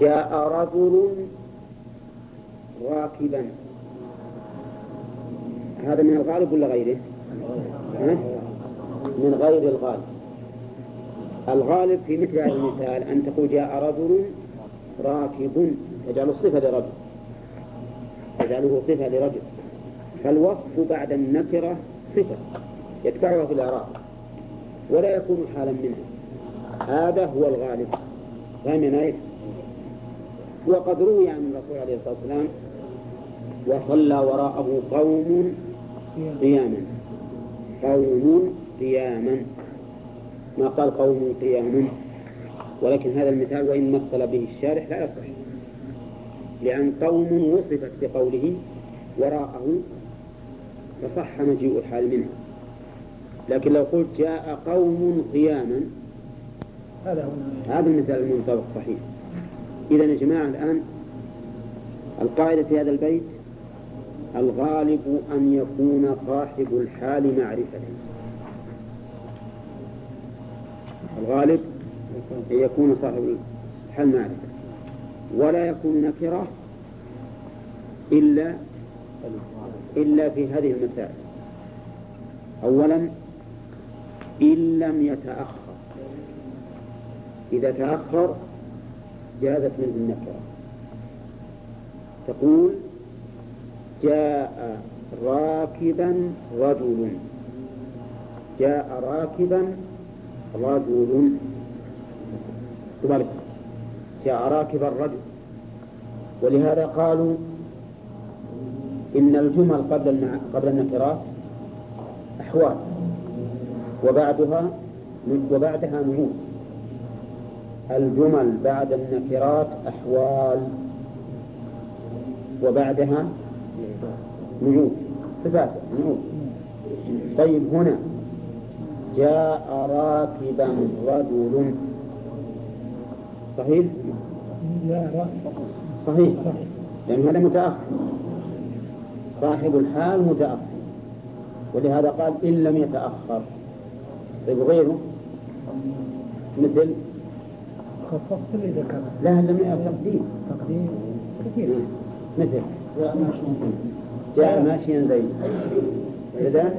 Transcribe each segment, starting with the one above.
جاء رجل راكبا. هذا من الغالب ولا غيره؟ من غير الغالب. الغالب في مثل هذا المثال أن تقول جاء رجل راكب. تجعل صفة لرجل. تجعله صفة لرجل. فالوصف بعد النكرة صفة. يتبعها في الإعراب. ولا يكون حالا منها. هذا هو الغالب. فهمنا إيه؟ وقد روي عن الرسول عليه الصلاة والسلام وصلى وراءه قوم قياما. قوم قياما. ما قال قوم قياما ولكن هذا المثال وإن مثل به الشارح لا يصح. لأن قوم وصفت بقوله وراءه فصح مجيء الحال منها لكن لو قلت جاء قوم قياما هذا هذا المثال المنطبق صحيح. إذا يا جماعة الآن القاعدة في هذا البيت الغالب أن يكون صاحب الحال معرفة. الغالب أن يكون صاحب الحال معرفة. ولا يكون نكرة إلا إلا في هذه المسائل. أولا إن لم يتأخر. إذا تأخر جازت منه النكرة تقول جاء راكبا رجل جاء راكبا رجل تبارك. جاء راكبا رجل ولهذا قالوا إن الجمل قبل قبل النكرات أحوال وبعدها وبعدها نموذج الجمل بعد النكرات أحوال وبعدها نعود صفات نعود طيب هنا جاء راكبا رجل صحيح؟ صحيح. لأن هذا متأخر. صاحب الحال متأخر. ولهذا قال إن لم يتأخر. طيب غيره مثل خصصت اللي ذكر لا لم تقديم. تقديم. كثير. مثل. جاء ماشيا زيد كذا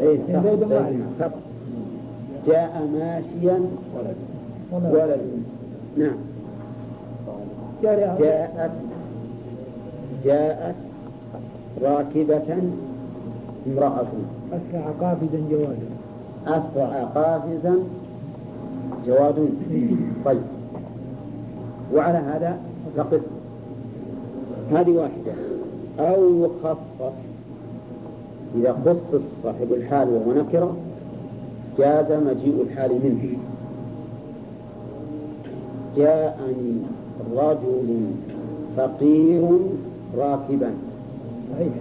زيد زيد جاء ماشيا ولد نعم. جاء جاءت. جاءت راكبة امرأة. أسرع قافزا جوادا أسرع قافزا جواد طيب. وعلى هذا فقد هذه واحدة. أو يخصص. إذا خصص صاحب الحال وهو نكرة جاز مجيء الحال منه. جاءني رجل فقير راكبا. صحيح.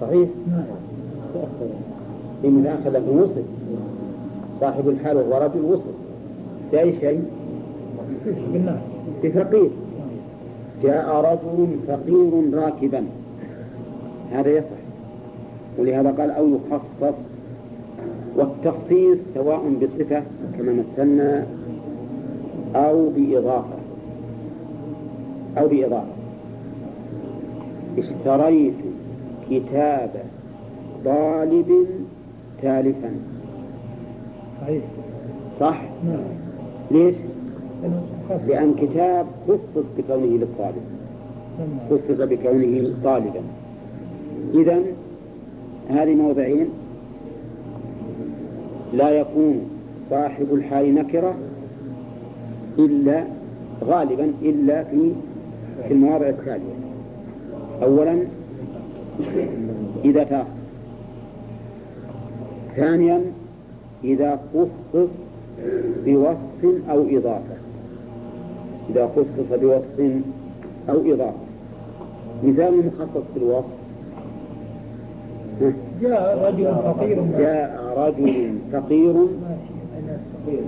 صحيح؟ نعم. متأخر لكن وصل صاحب الحال وهو رجل وصل في أي شيء؟ بالناس في فقير. جاء رجل فقير راكبا. هذا يصح. ولهذا قال أو يخصص والتخصيص سواء بصفة كما مثلنا أو بإضافة. أو بإضافة. اشتريت كتاب طالب تالفا. صحيح. صح؟ نعم. ليش؟ لأن كتاب خصص بكونه للطالب. نعم. خصص بكونه طالبا إذا هذه موضعين. لا يكون صاحب الحال نكرة إلا غالبا إلا في في المواضع التالية أولا إذا تأخر ثانيا إذا خصص بوصف أو إضافة. إذا خصص بوصف أو إضافة. مثال مخصص بالوصف جاء رجل فقير. جاء رجل فقير.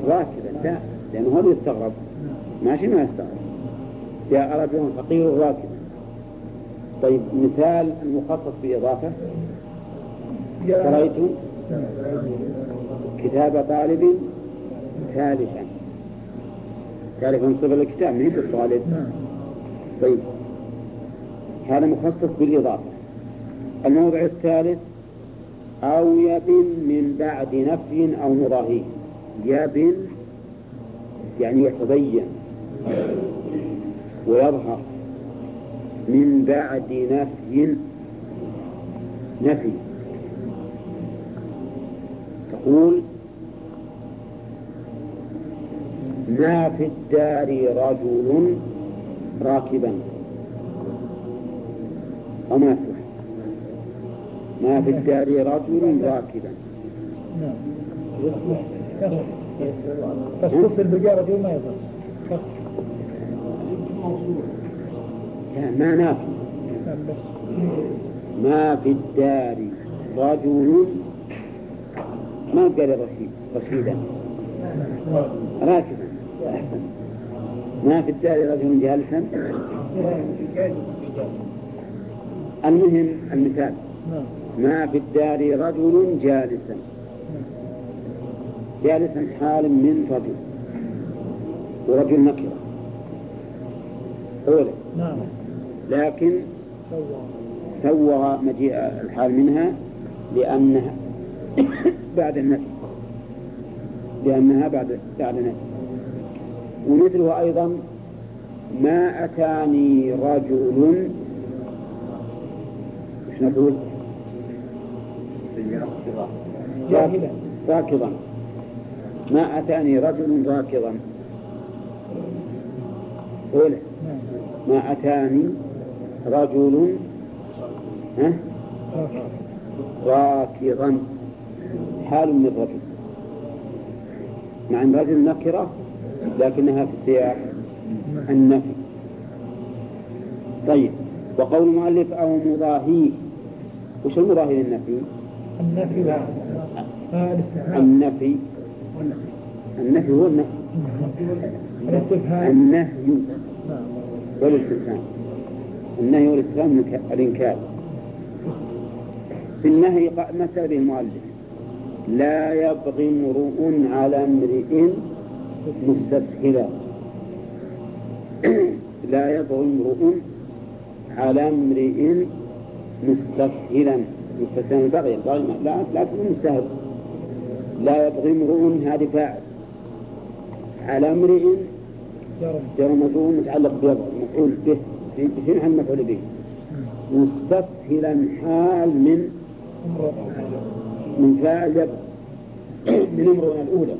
راكبا. لا لأنه هذا يستغرب ماشي ما يستغرب جاء رجل فقير راكبا. طيب مثال المخصص بإضافة. اشتريت كتاب طالب ثالثا. تعرف من صفة الكتاب من الطالب نعم. طيب. هذا مخصص بالإضافة. الموضع الثالث أو يبن من بعد نفي أو مضاهي. يبن يعني يتبين ويظهر. من بعد نفي نفي. تقول ما في الدار رجل راكبا. أو ما يصلح ما في الدار رجل راكبا. نعم. تصف البجارة رجل ما لا ما نافي نعم ما في الدار رجل. ما قال رشيد؟ رشيدا. راكبا. أحسن ما في الدار رجل جالسا المهم المثال. نعم. ما في الدار رجل جالسا. جالسا حال من رجل. ورجل نكرة. أولى نعم. لكن سوغ مجيء الحال منها لأنها بعد النفي. لأنها بعد بعد نفي ومثله أيضا ما أتاني رجل إيش نقول؟ جاهلا راكضا. ما أتاني رجل راكضا. أولى نعم ما أتاني رجل ها؟ راكضا. حال من رجل مع أن رجل نكرة لكنها في سياق النفي. طيب وقول المؤلف أو مضاهيه وش المضاهي للنفي؟ النفي النفي. النفي. هو النفي. النهي. والاستفهام. النهي والاستفهام نك- الإنكار. في النهي مثل به المؤلف؟ لا يبغي امرؤ على امرئ مستسهلا لا يبغي امرؤ على امرئ مستسهلا. مستسهلا البغي البغي لا لا تكون مستهل لا يبغي امرؤ هذه فاعل. على امرئ جرم جر مجرور متعلق بيضع مفعول به في في محل مفعول به. مستسهلا حال من من فاعل يبغى من امرؤ الأولى.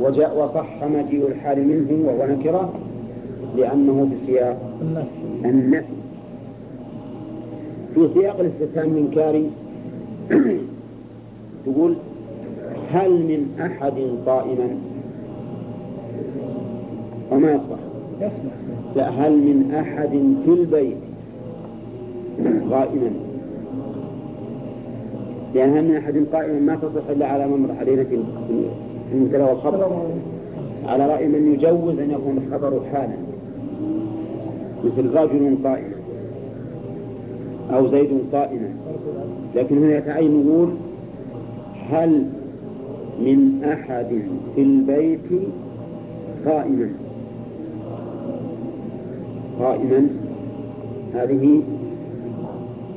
وجاء وصح مجيء الحال منه وهو نكرة لأنه في سياق النفي في سياق الاستفهام الإنكاري تقول هل من أحد قائما؟ وما يصلح. لا هل من أحد في البيت قائما؟ لأن هل من أحد قائما ما تصح إلا على مر علينا في في المبتدأ والخبر على رأي من يجوز أن يكون الخبر حالا. مثل رجل قائما أو زيد قائما لكن هنا يتعين نقول هل من أحد في البيت قائما؟ قائما. هذه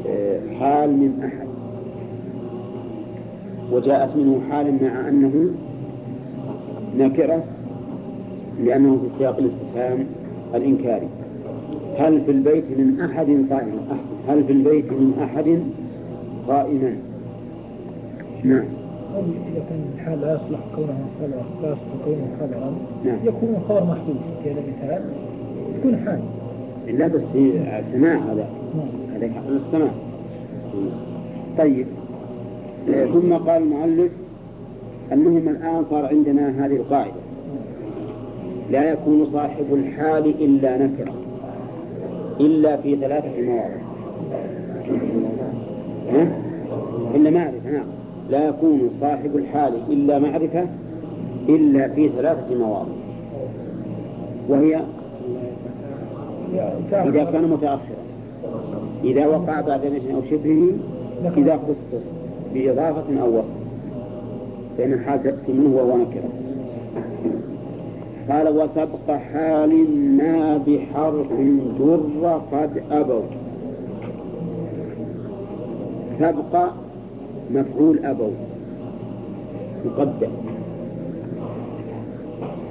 آه، حال من أحد. وجاءت منه حال مع أنه نكرة لأنه في سياق الاستفهام الإنكاري. هل في البيت من أحد قائما. هل في البيت من أحد قائما؟ نعم. إذا كان الحال لا يصلح كونه خبرا لا يصلح كونه خبرا نعم. يكون الخبر محدود في هذا المثال يكون حال. لا بس في سماع هذا. نعم. هذا حق السماع. طيب. ثم قال المؤلف أنهم الآن صار عندنا هذه القاعدة. لا يكون صاحب الحال إلا نكرة إلا في ثلاثة مواضع؟ إلا معرفة نعم. لا يكون صاحب الحال إلا معرفة إلا في ثلاثة مواضع. وهي إذا كان متأخرا إذا وقع بعد نفي أو شبهه إذا خصص بإضافة أو وصف. فإن الحال تأتي منه وهو نكرة قال وسبق حال ما بحرف جر قد أبوا. سبق مفعول أبوا. مقدم.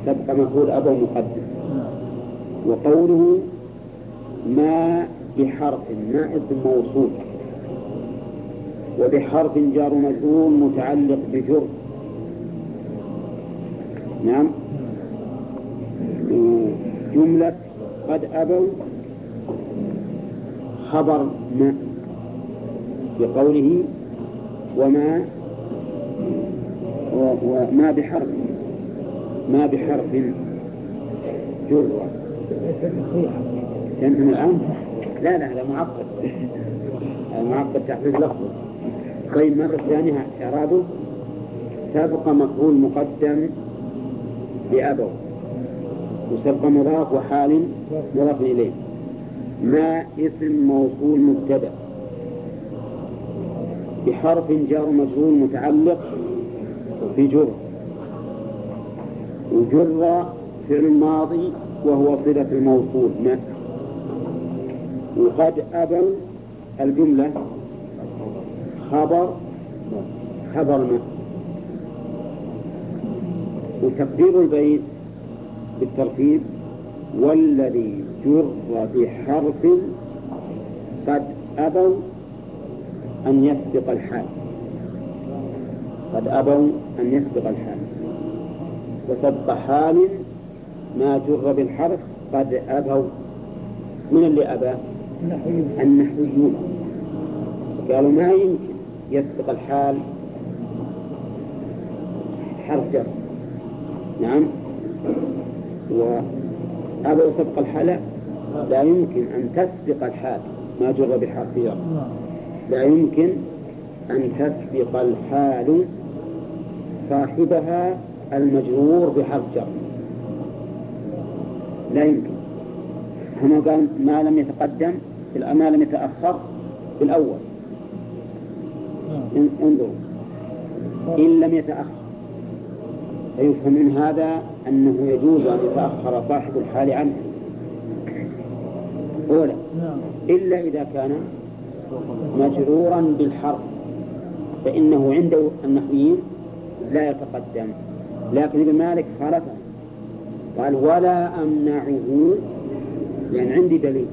سبق مفعول أبوا مقدم. وقوله ما بحرف ما اسم موصول. وبحرف جار مجرور متعلق بجر. نعم. جملة قد أبوا خبر ما بقوله وما وما بحرف ما بحرف جر. فهمتم الآن؟ لا لا هذا معقد. معقد تحديد لفظه طيب مرة ثانية إعرابه. سبق مفعول مقدم بأبوا وسبق مضاف وحال مضاف إليه. ما اسم موصول مبتدأ. بحرف جار مجرور متعلق بجر وجر فعل ماضي وهو صلة الموصول. ما وقد أبوا الجملة خبر خبر ما. وتقدير البيت بالترتيب والذي جر بحرف قد أبوا أن يسبق الحال. قد أبوا أن يسبق الحال. وسبق حال ما جر بالحرف قد أبوا. من اللي أبى؟ النحويون. قالوا ما يمكن يسبق الحال حرف جر. نعم. وأبوا سبق الحال لا يمكن أن تسبق الحال ما جر بحرف جر لا يمكن أن تسبق الحال صاحبها المجرور بحرف جر. لا يمكن. هنا قال ما لم يتقدم ما لم يتأخر في الأول. انظروا. إن لم يتأخر فيفهم من هذا أنه يجوز أن يتأخر صاحب الحال عنه. أولا إلا إذا كان مجرورا بالحرف فإنه عند النحويين لا يتقدم. لكن ابن مالك خالفه. قال ولا أمنعه لأن يعني عندي دليل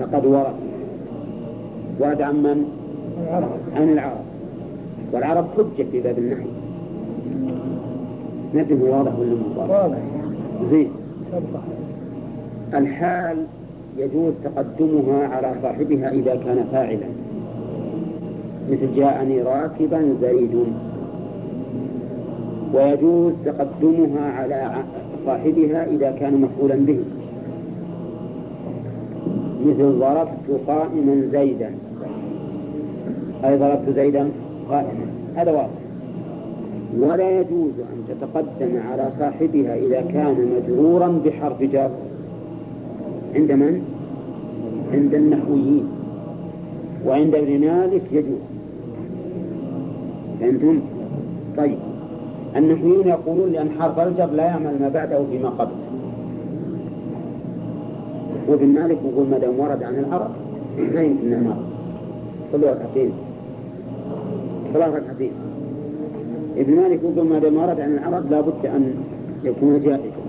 فقد ورد. ورد عن من؟ عن العرب. والعرب حجة في باب ندري واضح ولا واضح؟ زين. الحال يجوز تقدمها على صاحبها إذا كان فاعلا. مثل جاءني راكبا زيد ويجوز تقدمها على صاحبها إذا كان مفعولا به. مثل ضربت قائما زيدا. أي ضربت زيدا؟ قائما. هذا واضح. ولا يجوز أن تتقدم على صاحبها إذا كان مجرورا بحرف جر. عند من؟ عند النحويين. وعند ابن مالك يجوز. فهمتم؟ طيب. النحويون يقولون لأن حرف الجر لا يعمل ما بعده فيما قبل. وابن مالك يقول ما دام ورد عن العرب ما يمكن نعمل صلوا ركعتين. صلاة ركعتين. ابن مالك يقول ما دام ورد عن العرب لابد أن يكون جائزا.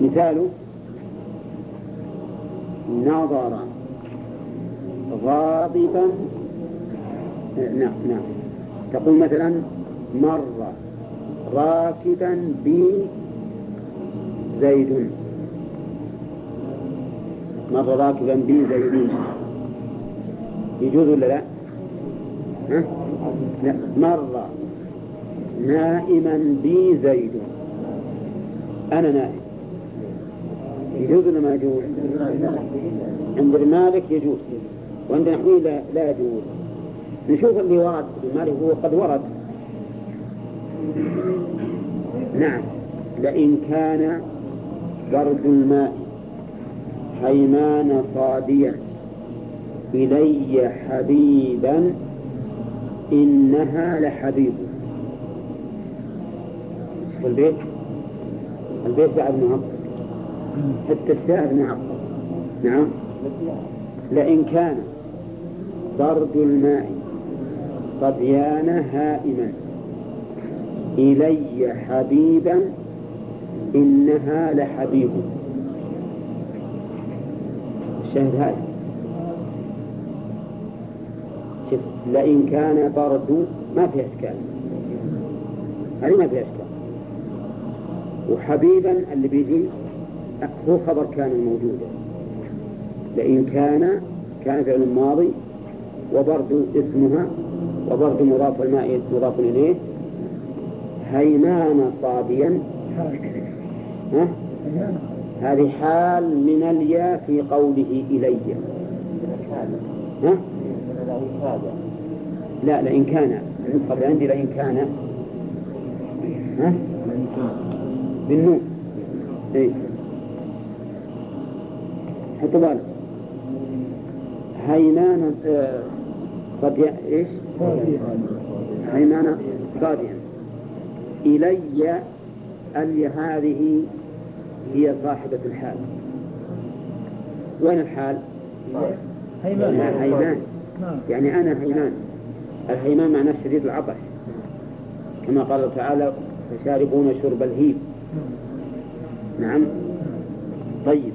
مثاله نظر غاضبا. نعم نعم. تقول مثلا مر راكبا بي زيد. مر راكبا بي زيد. يجوز ولا لا؟ ها؟ مر نائما بي زيد. أنا نائم. يجوز ولا ما يجوز؟ عند المالك يجوز. وعند نحوي لا, لا يجوز. نشوف اللي ورد المالك هو قد ورد. نعم. لئن كان برد الماء حيمان صاديا إلي حبيبا إنها لحبيب والبيت؟ البيت بعد معقد حتى الشاهد معقد نعم. لئن كان برد الماء صبيان هائما إلي حبيبا إنها لحبيب. الشاهد هذا. شوف لئن كان برد ما فيها إشكال. هذه ما فيها إشكال. وحبيبا اللي بيجي هو خبر كان موجودا لئن كان كان فعل ماضي وبرد اسمها وبرد مضاف الماء مضاف إليه هيمان صاديا. ها؟ هذه حال من الياء في قوله إلي. ها؟ لا لئن كان. اللي عندي لئن كان. ها؟ بالنون. اي حطوا بالك. هيمان آه، صديا إيش؟ هيمان صاديا إلي ألي هذه هي صاحبة الحال. وين الحال؟ هيمان هيمان يعني أنا هيمان الهيمان معناه شديد العطش. كما قال تعالى فشاربون شرب الهيم نعم. طيب.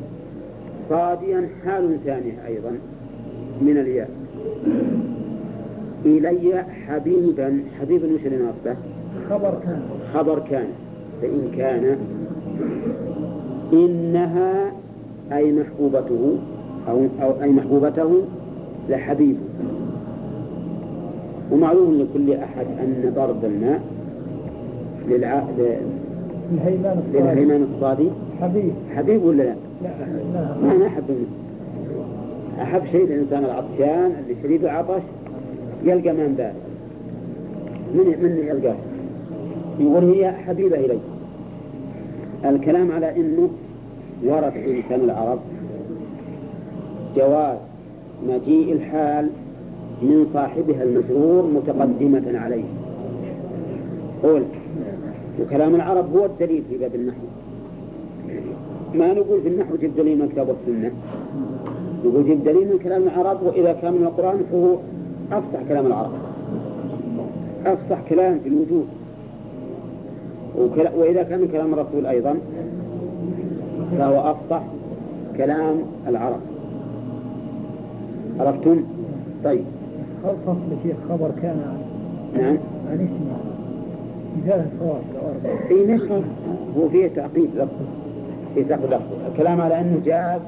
صاديا حال ثانية أيضا من الياء. إلي حبيبا حبيبا وش اللي؟ خبر كان. خبر كان. فإن كان إنها أي محبوبته أو, أو أي محبوبته لحبيب ومعلوم لكل أحد أن ضرب الماء للع... ل- الهيمان الصالح للهيمان الصادي حبيب حبيب ولا لا؟ لا ما أنا أحب منه أحب شيء الإنسان العطشان اللي شديد العطش يلقى ماء بارد من من يلقاه يقول هي حبيبة إلي. الكلام على أنه ورد في لسان العرب جواز مجيء الحال من صاحبها المجرور متقدمة عليه. قول وكلام العرب هو الدليل في باب النحو. ما نقول في النحو جيب دليل من الكتاب والسنة نقول جيب دليل من كلام العرب وإذا كان من القرآن فهو أفصح كلام العرب. أفصح كلام في الوجود. وإذا كان من كلام الرسول أيضا فهو أفصح كلام العرب. عرفتم؟ طيب. فصل شيخ خبر كان عن نعم. عن اسمه؟ مثال الفواصل أربعة في نسخة هو فيه تعقيد لفظ في ساق لفظ الكلام على أنه جاز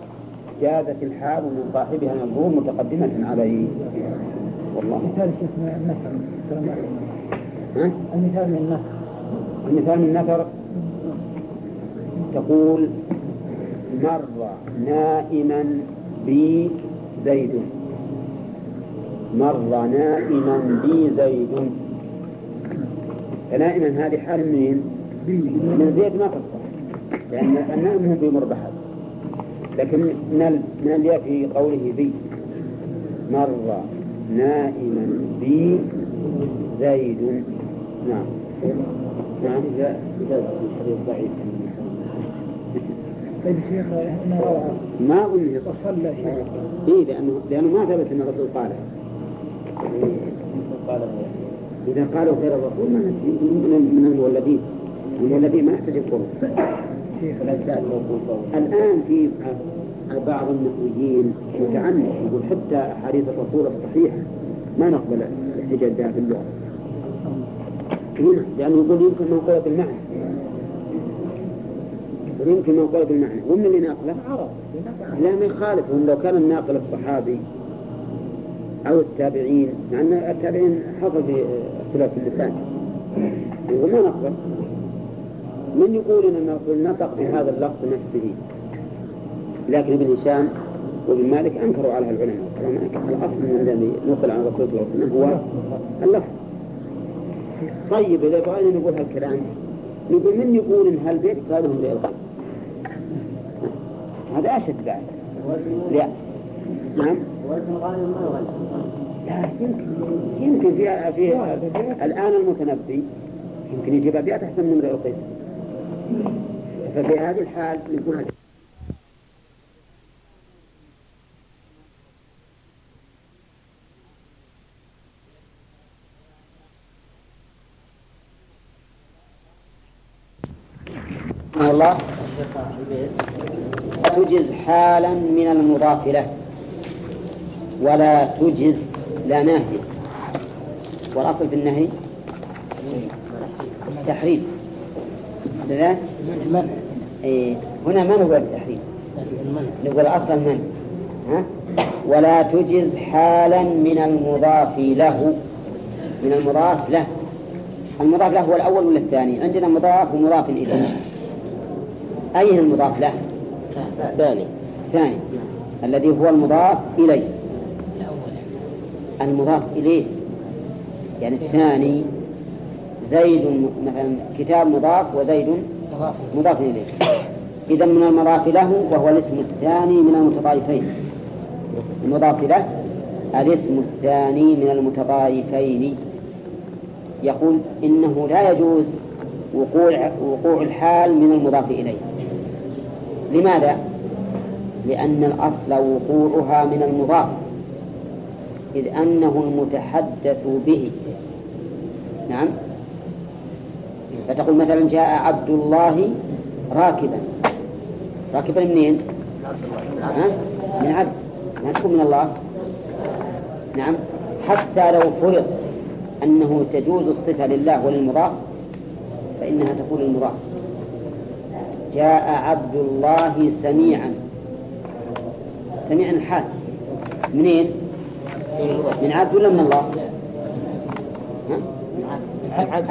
جازت الحال من صاحبها المذموم متقدمة عليه. والله. مثال شيخ ها؟ المثال من النفر. المثال من نفر تقول مر نائما بي زيد. مر نائما بي زيد. فنائما هذه حال منين؟ من زيد ما تصح لأن النائم هو بمر بحر. لكن من ال- من الياء في قوله بي. مر نائما بي زيد. نعم. نعم. الحديث ضعيف طيب شيخ ما صح وصلى شيخ. إيه لأنه لأنه ما ثبت أن الرسول قاله. إذا قالوا غير الرسول من من المولدين المولدين ما يحتاج شيخ الآن في بعض النحويين متعنت يقول حتى أحاديث الرسول الصحيحة ما نقبل الاحتجاج بها في اللغة. لأنه يقول يمكن منقولة بالمعنى يقول يمكن منقولة بالمعنى ومن اللي ناقله؟ عرب. لا ما يخالف. هم لو كان الناقل الصحابي أو التابعين مع أن التابعين حصل في اختلاف اللسان. يقول ما نقبل؟ من يقول أن الرسول نطق بهذا اللفظ نفسه؟ لكن ابن هشام وابن مالك أنكروا عليها العلماء. قالوا من الذي نقل عن الرسول صلى الله عليه وسلم هو اللفظ. طيب إذا بغينا نقول هالكلام نقول من يقول إن هالبيت قالهم للغيب هذا أشد بعد. لا. نعم. لا يمكن يمكن في في الآن المتنبي يمكن يجيب أبيات أحسن من امرئ القيس. ففي هذه الحال نقول الله. تجز حالا من المضاف له ولا تجز لا ناهي والأصل في النهي تحريم. كذا إيه هنا ما نقول التحريم نقول أصل المنع. ها؟ ولا تجز حالا من المضاف له. من المضاف له. المضاف له هو الأول ولا الثاني؟ عندنا مضاف ومضاف إليه. أين المضاف له؟ الثاني الثاني الذي هو المضاف إليه. المضاف إليه. يعني الثاني زيد مثلا كتاب مضاف وزيد مضاف إليه. إذا من المضاف له وهو الاسم الثاني من المتضايفين. المضاف له الاسم الثاني من المتضايفين. يقول إنه لا يجوز وقوع وقوع الحال من المضاف إليه. لماذا؟ لأن الأصل وقوعها من المضاف. إذ أنه المتحدث به. نعم. فتقول مثلا جاء عبد الله راكبا. راكبا منين؟ من عبد. ما تكون من الله؟ نعم. حتى لو فرض أنه تجوز الصفة لله وللمضاف فإنها تكون المضاف جاء عبد الله سميعا. سميعا حال منين؟ من عبد ولا من الله؟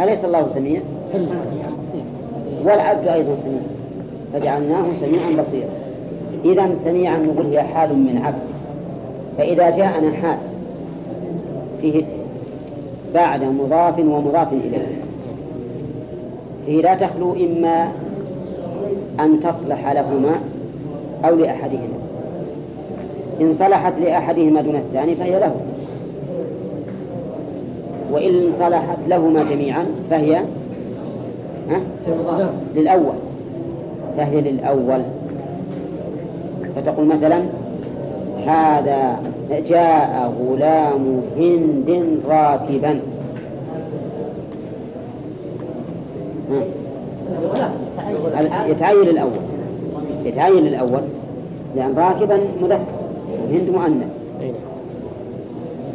أليس الله سميع؟ والعبد أيضا سميع. فجعلناه سميعا بصيرا. إذا سميعا نقول هي حال من عبد. فإذا جاءنا حال فيه بعد مضاف ومضاف إليه. فيه لا تخلو إما أن تصلح لهما أو لأحدهما. إن صلحت لأحدهما دون الثاني فهي له. وإن صلحت لهما جميعا فهي؟ للأول. فهي للأول. فتقول مثلا هذا جاء غلام هند راكبا. يتعين الأول يتعين الأول لأن راكبا مذكر. وهند مؤنث.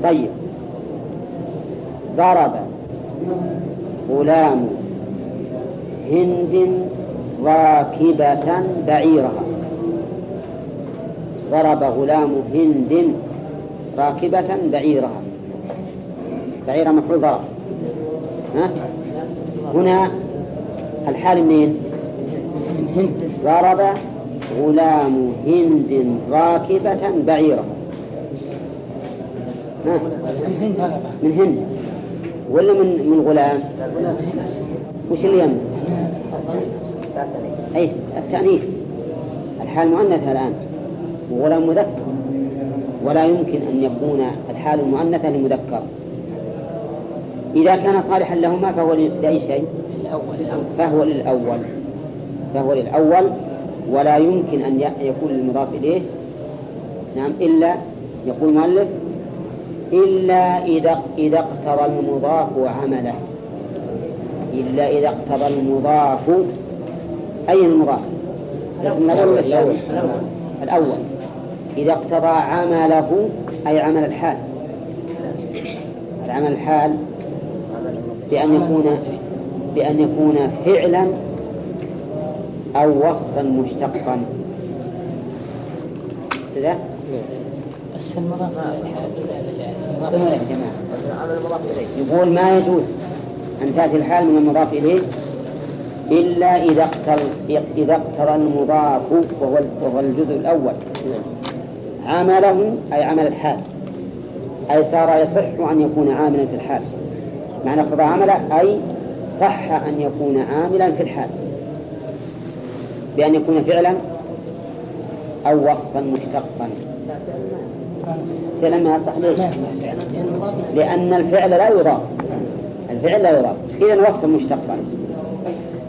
طيب. ضرب غلام هند راكبة بعيرها. ضرب غلام هند راكبة بعيرها. بعيرها مفعول ضرب. ها؟ هنا الحال منين؟ ضرب غلام هند راكبة بعيرها ها؟ من هند. ولا من من غلام؟ وش اللي يم؟ أي التأنيث. الحال مؤنثة الآن. وغلام مذكر. ولا يمكن أن يكون الحال المؤنثة لمذكر. إذا كان صالحا لهما فهو لأي شيء؟ فهو للأول. فهو للأول. ولا يمكن أن يكون المضاف إليه. نعم إلا يقول المؤلف إلا إذا إذا اقتضى المضاف عمله. إلا إذا اقتضى المضاف. أي المضاف؟ الأول. الثاني؟ الأول. إذا اقتضى عمله أي عمل الحال. العمل الحال بأن يكون بأن يكون فعلا أو وصفا مشتقا. كذا؟ بس المضاف يا جماعة. يقول ما يجوز أن تأتي الحال من المضاف إليه إلا إذا اقتر إذا اقترى المضاف وهو وهو الجزء الأول. عمله أي عمل الحال. أي صار يصح أن يكون عاملا في الحال. معنى اقتضى عمله أي صح أن يكون عاملا في الحال. بأن يكون فعلا أو وصفا مشتقا فعلا ما يصح ليش؟ لأن الفعل لا يضاف الفعل لا يضاف إذا وصفا مشتقا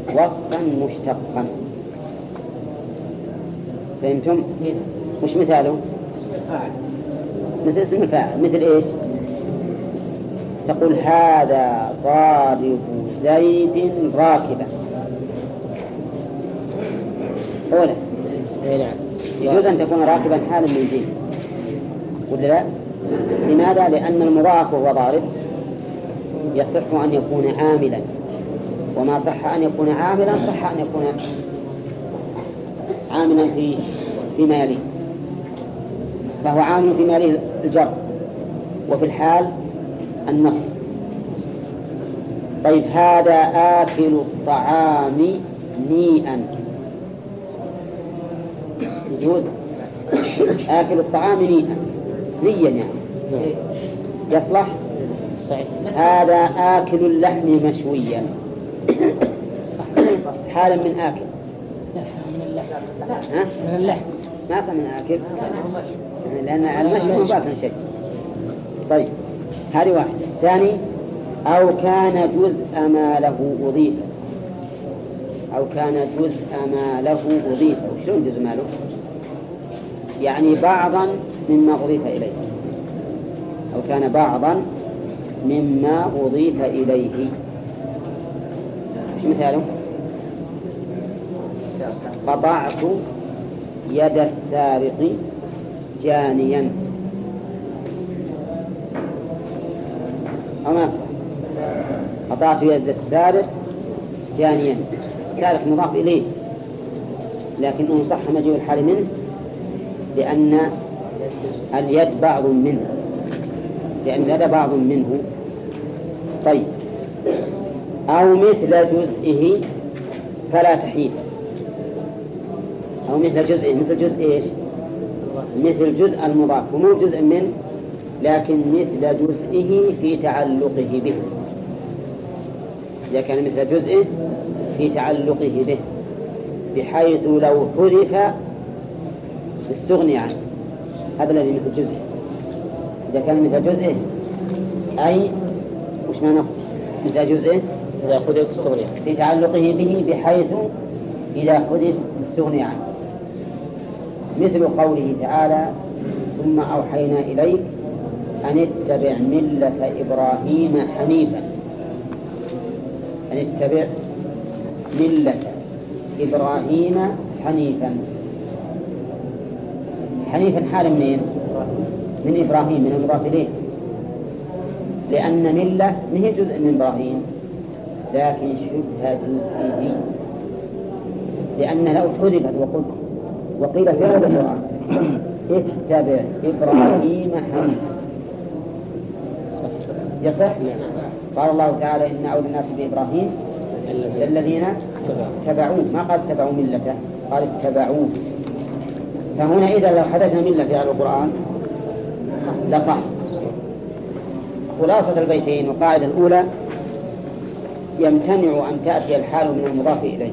وصفا مشتقا فهمتم؟ وش مثاله؟ مثل اسم الفاعل مثل إيش؟ تقول هذا ضارب زيد راكبا أولا اي نعم. يجوز أن تكون راكبا حالا من زيد ولا لا؟ لماذا؟ لأن المضاف وهو ضارب. يصح أن يكون عاملا. وما صح أن يكون عاملا صح أن يكون عاملا في فيما يليه فهو عامل فيما يليه الجر. وفي الحال النصب طيب هذا آكل الطعام نيئا. يجوز آكل الطعام نيئا. نيا يعني. يصلح؟ صحيح. هذا آكل اللحم مشويا. حالا من آكل. من اللحم؟ من اللحم ما صار من آكل. لأن المشوي مضاف شيء. طيب هذه واحدة. ثاني أو كان جزء ما له أضيف. أو كان جزء ما له أضيف. شلون جزء ما له؟ يعني بعضا مما أضيف إليه. أو كان بعضا مما أضيف إليه. مثاله؟ قطعت يد السارق جانيا. أو ما؟ قطعت يد السارق جانيا. السارق مضاف إليه لكنه صح مجيء الحال منه. لأن اليد بعض منه لأن اليد بعض منه. طيب. أو مثل جزئه فلا تحيل أو مثل جزئه مثل جزء إيش؟ مثل جزء المضاف. ومو جزء منه لكن مثل جزئه في تعلقه به. إذا كان مثل جزئه في تعلقه به بحيث لو حذف استغني عنه. هذا الذي مثل جزئه. إذا كان مثل جزئه أي وش معنى مثل جزئه؟ إذا حذف استغني في تعلقه به بحيث إذا حذف استغني عنه. مثل قوله تعالى ثم أوحينا إليك أن اتبع ملة إبراهيم حنيفا. أن اتبع ملة إبراهيم حنيفا. حنيفا حال منين؟ من إبراهيم من المضاف إليه لأن ملة ما هي جزء من إبراهيم؟ لكن شبه جزئه. لأن لو حذفت وقلت وقيل في هذا القرآن اتبع إبراهيم حنيفا. يصح؟ قال الله تعالى إن أولى الناس بإبراهيم الذين اتبعوه. ما قال اتبعوا ملته؟ قال اتبعوه. فهنا إذا لو حدثنا ملة في هذا القرآن لصح خلاصة البيتين والقاعدة الأولى يمتنع أن تأتي الحال من المضاف إليه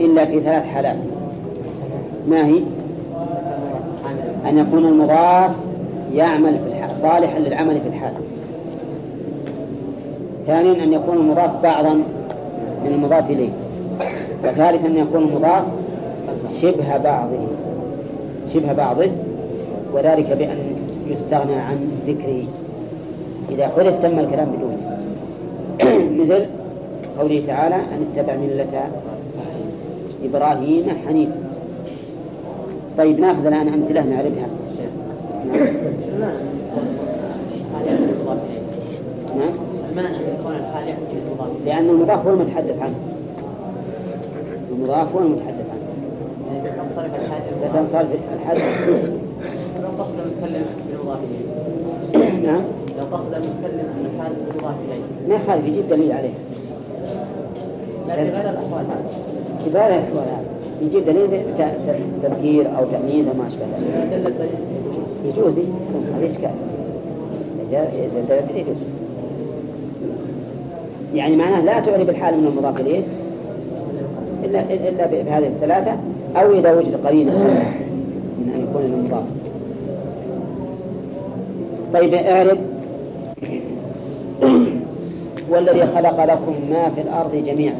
إلا في ثلاث حالات. ما هي؟ أن يكون المضاف يعمل في الحال صالحا للعمل في الحال. ثانيا أن يكون المضاف بعضا من المضاف إليه. وثالثا أن يكون المضاف شبه بعضه. شبه بعضه وذلك بأن يستغنى عن ذكره إذا حذف تم الكلام بدونه مثل قوله تعالى أن اتبع ملة إبراهيم حنيفا طيب ناخذ الآن أمثلة نعرفها نعم. نعم. لأن المضاف هو المتحدث عنه. المضاف هو المتحدث عنه. الحال إذا تنصرف الحدث لو قصد المتكلم بالمضاف إليه. نعم. لو قصد المتكلم بالمضاف إليه. ما يخالف يجيب دليل عليه. لكن غير الأحوال كبار الأحوال هذا. يجيب دليل تذكير أو تأنيث أو ما أشبه ذلك. دل الدليل يجوز. إيه؟ هذا إشكال. إذا إذا دل الدليل يجوز. يعني معناه لا تعرب الحال من المضاف إليه إلا إلا بهذه الثلاثة. أو إذا وجد قرينة من أن يكون المضاف طيب اعرف والذي خلق لكم ما في الأرض جميعا.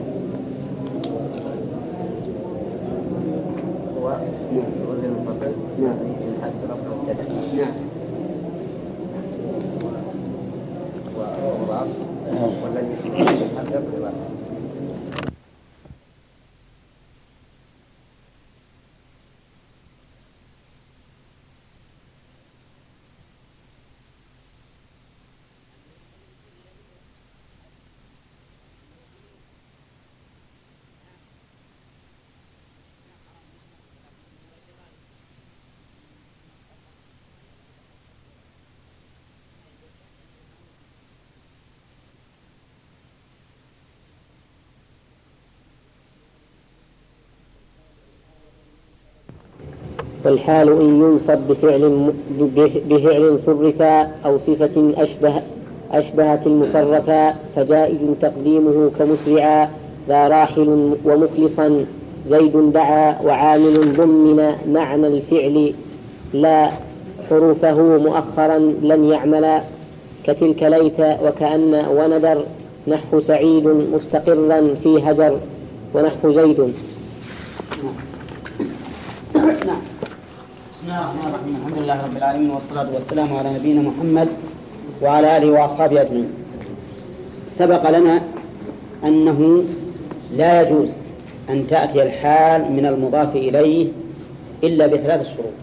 نعم. والحال إن ينصب بفعل بفعل صرفا أو صفة أشبه أشبهت المصرفا فجائز تقديمه كمسرعا ذا راحل ومخلصا زيد دعا وعامل ضمن معنى الفعل لا حروفه مؤخرا لن يعملا كتلك ليت وكأن وندر نحو سعيد مستقرا في هجر ونحو زيد. بسم الله الرحمن الرحيم الحمد لله رب العالمين والصلاة والسلام على نبينا محمد وعلى آله وأصحابه أجمعين. سبق لنا أنه لا يجوز أن تأتي الحال من المضاف إليه إلا بثلاث شروط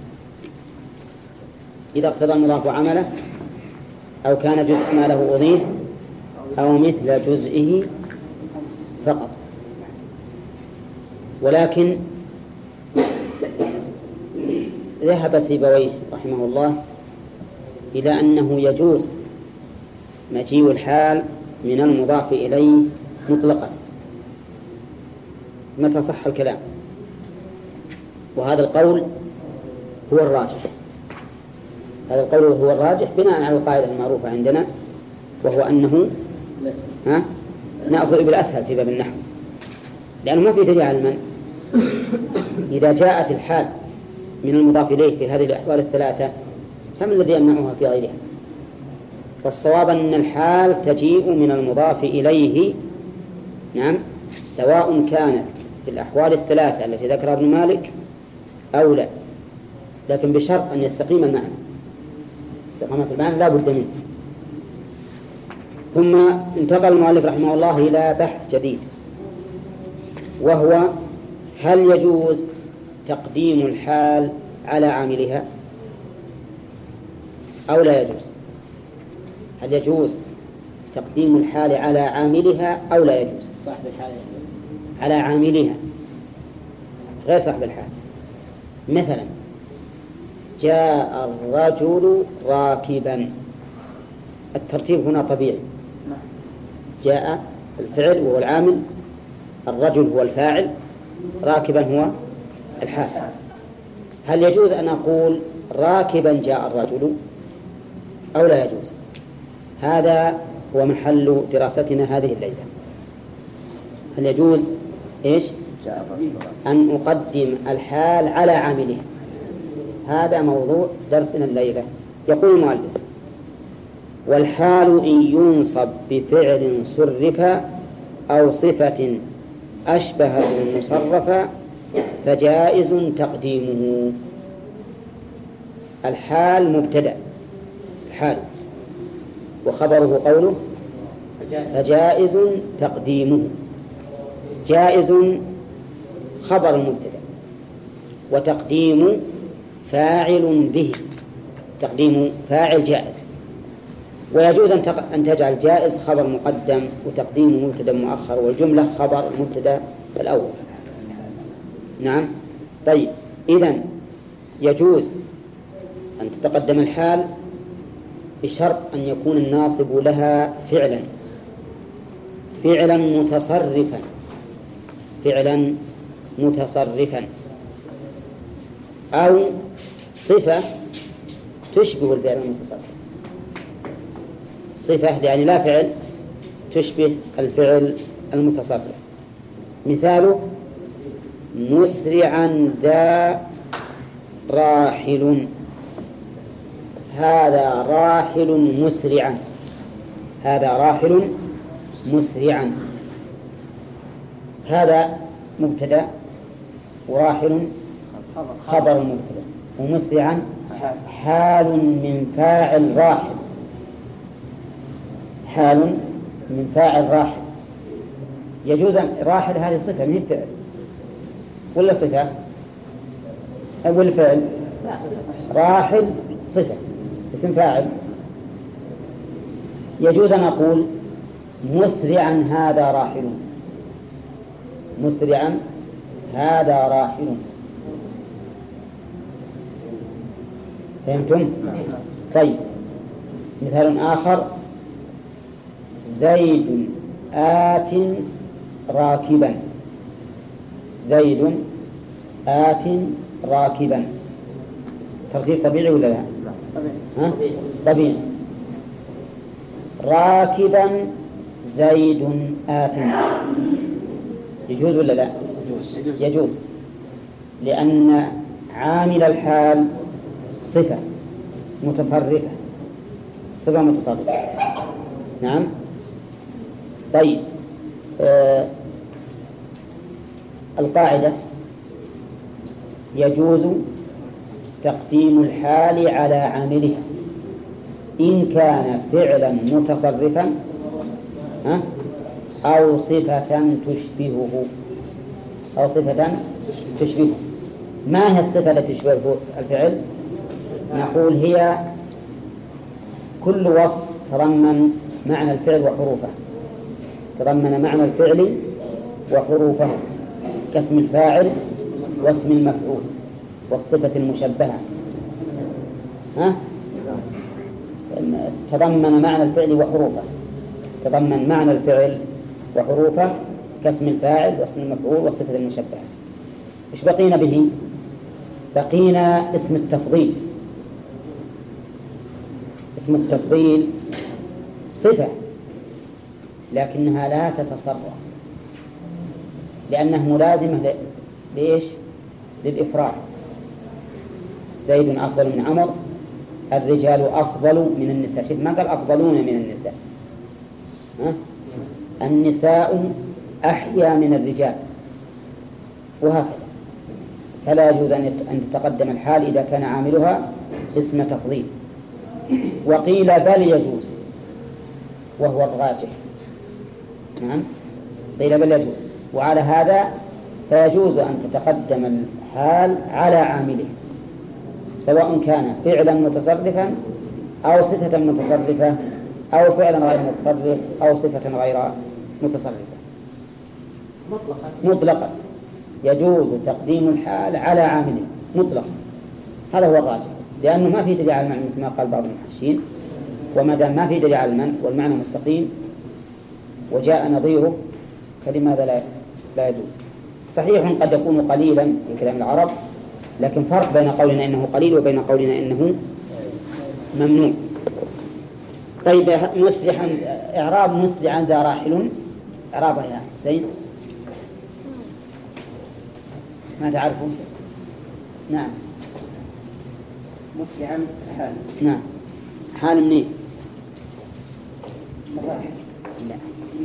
إذا اقتضى المضاف عمله أو كان جزء ما له أضيف أو مثل جزئه فقط. ولكن ذهب سيبويه رحمه الله إلى أنه يجوز مجيء الحال من المضاف إليه مطلقا. متى صح الكلام؟ وهذا القول هو الراجح. هذا القول هو الراجح بناء على القاعدة المعروفة عندنا وهو أنه ها؟ نأخذ بالأسهل في باب النحو. لأنه ما في دليل على المنع. إذا جاءت الحال من المضاف إليه في هذه الأحوال الثلاثة فما الذي يمنعها في غيرها؟ فالصواب أن الحال تجيء من المضاف إليه نعم سواء كانت في الأحوال الثلاثة التي ذكرها ابن مالك أو لا. لكن بشرط أن يستقيم المعنى. استقامة المعنى لا بد منه. ثم انتقل المؤلف رحمه الله إلى بحث جديد وهو هل يجوز تقديم الحال على عاملها أو لا يجوز؟ هل يجوز تقديم الحال على عاملها أو لا يجوز؟ صاحب الحال. على عاملها غير صاحب الحال. مثلا جاء الرجل راكبا. الترتيب هنا طبيعي. جاء الفعل وهو العامل الرجل هو الفاعل راكبا هو الحال. هل يجوز أن أقول راكبا جاء الرجل أو لا يجوز؟ هذا هو محل دراستنا هذه الليلة. هل يجوز إيش؟ أن أقدم الحال على عامله. هذا موضوع درسنا الليلة. يقول المؤلف والحال إن ينصب بفعل صرف أو صفة أشبه المصرف فجائز تقديمه. الحال مبتدأ. الحال. وخبره قوله فجائز تقديمه. جائز خبر المبتدأ وتقديم فاعل به. تقديم فاعل جائز. ويجوز أن أن تجعل جائز خبر مقدم وتقديم مبتدأ مؤخر والجملة خبر المبتدأ الأول. نعم. طيب إذا يجوز أن تتقدم الحال بشرط أن يكون الناصب لها فعلا فعلا متصرفا فعلا متصرفا أو صفة تشبه الفعل المتصرف. صفة يعني لا فعل تشبه الفعل المتصرف. مثاله مسرعا ذا راحل. هذا راحل مسرعا. هذا راحل مسرعا. هذا مبتدا وراحل خبر مبتدأ ومسرعا حال من فاعل راحل. حال من فاعل راحل. يجوز أن راحل هذه صفة من فعل. ولا صفة؟ أو الفعل راحل صفة اسم فاعل. يجوز أن أقول مسرعا هذا راحل. مسرعا هذا راحل. فهمتم؟ طيب. مثال آخر. زيد آت راكبا. زيد آت راكبا ترتيب طبيعي ولا لا؟ ها؟ طبيعي. راكبا زيد آت. يجوز ولا لا؟ يجوز. لأن عامل الحال صفة متصرفة. صفة متصرفة. نعم؟ طيب. آه القاعدة يجوز تقديم الحال على عاملها إن كان فعلا متصرفا أو صفة تشبهه أو صفة تشبهه. ما هي الصفة التي تشبه الفعل؟ نقول هي كل وصف تضمن معنى الفعل وحروفه. تضمن معنى الفعل وحروفه. كاسم الفاعل واسم المفعول والصفة المشبهة. ها؟ تضمن معنى الفعل وحروفه. تضمن معنى الفعل وحروفه كاسم الفاعل واسم المفعول والصفة المشبهة. إيش بقينا به؟ بقينا اسم التفضيل. اسم التفضيل صفة لكنها لا تتصرف. لأنها ملازمة لإيش؟ للإفراد. زيد أفضل من عمر الرجال أفضل من النساء. شوف ما قال أفضلون من النساء؟ ها؟ النساء أحيا من الرجال. وهكذا. فلا يجوز أن تتقدم الحال إذا كان عاملها اسم تفضيل. وقيل بل يجوز وهو الراجح. نعم؟ قيل بل يجوز. وعلى هذا فيجوز أن تتقدم الحال على عامله سواء كان فعلا متصرفا أو صفة متصرفة أو فعلا غير متصرف أو صفة غير متصرفة. مطلقا. مطلقا. يجوز تقديم الحال على عامله مطلقا. هذا هو الراجح. لأنه ما في دليل على المعنى كما قال بعض المحشين. وما دام ما في دليل على المنع والمعنى مستقيم وجاء نظيره فلماذا لا لا يجوز؟ صحيح قد يكون قليلا في كلام العرب لكن فرق بين قولنا إنه قليل وبين قولنا إنه ممنوع. طيب مسرعا إعراب مسرعا ذا راحل اعرابها يا حسين ما تعرفون؟ نعم مسرعا حال نعم حال منين؟ مراحل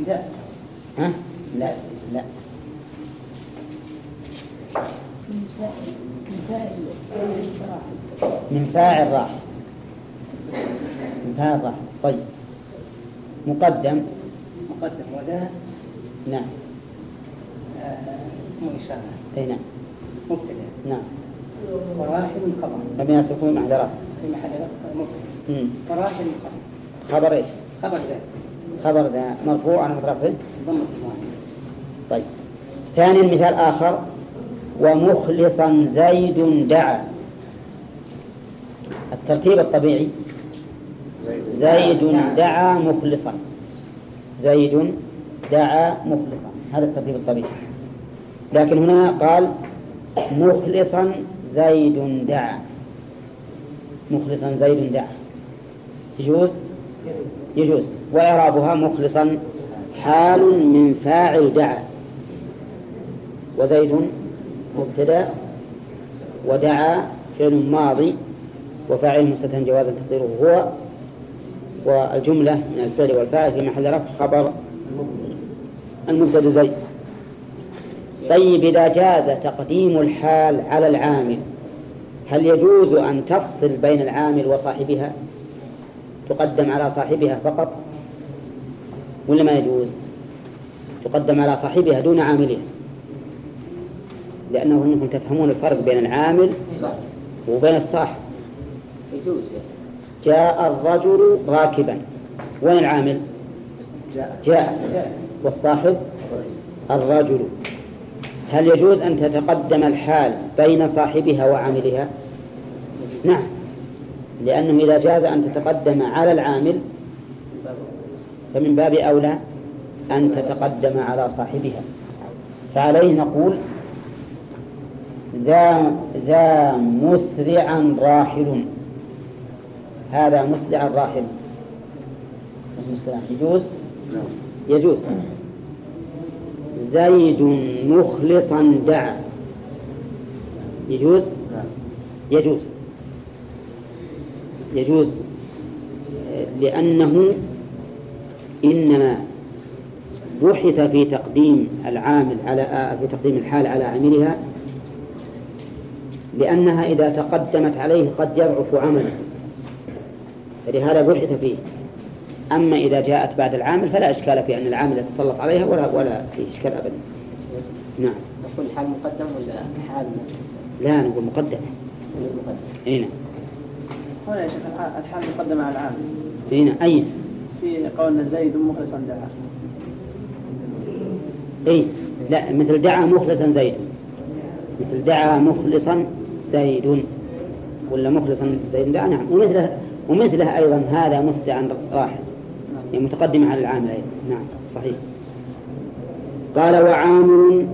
لا ها؟ لا لا من فاعل راح. من فاعل راح. طيب. مقدم. مقدم وذا نعم. آه، اسم إشارة. أي نعم. مبتدأ. نعم. وراحل خبر. مبني على السكون محذرات في محل رفع مبتدأ. وراحل خبر. خبر إيش؟ خبر ذا. خبر ذا. مرفوع. على مترفع. ضمة طيب. ثانيا مثال آخر. ومخلصا زيد دعا. الترتيب الطبيعي. زيد دعا. مخلصا. زيد دعا مخلصا. هذا الترتيب الطبيعي. لكن هنا قال مخلصا زيد دعا. مخلصا زيد دعا. يجوز؟ يجوز. وإعرابها مخلصا حال من فاعل دعا. وزيد مبتدا ودعا فعل ماضي وفاعل مستتر جوازا تقديره هو والجملة من الفعل والفاعل في محل رفع خبر المبتدا. زيد طيب إذا جاز تقديم الحال على العامل هل يجوز أن تفصل بين العامل وصاحبها؟ تقدم على صاحبها فقط ولا ما يجوز؟ تقدم على صاحبها دون عاملها. لأنه أنكم تفهمون الفرق بين العامل وبين الصاحب. يجوز جاء الرجل راكبا. وين العامل؟ جاء. جاء. والصاحب؟ الرجل. هل يجوز أن تتقدم الحال بين صاحبها وعاملها؟ نعم. لأنه إذا جاز أن تتقدم على العامل فمن باب أولى أن تتقدم على صاحبها. فعليه نقول ذا ذا مسرعا راحل. هذا مسرعا راحل. مسرعا يجوز؟ يجوز. زيد مخلصا دعا. يجوز؟ يجوز. يجوز لأنه إنما بحث في تقديم العامل على في تقديم الحال على عاملها لأنها إذا تقدمت عليه قد يضعف عمله. فلهذا بحث فيه. أما إذا جاءت بعد العامل فلا إشكال في أن العامل يتسلط عليها ولا ولا في إشكال أبدا. نعم. نقول حال مقدم ولا حال؟ لا نقول مقدمة مقدم. أي نعم. هنا يا شيخ الح- الحال مقدم على العام أي نعم. أي؟ في قولنا زيد مخلصا دعا أي. لا مثل دعا مخلصا زيد. مثل دعا مخلصا زيد. ولا مخلصا زيد دعا نعم. ومثله ومثله أيضا هذا مسرعا راحل يعني متقدم على العامل أيضا. نعم صحيح. قال وعامل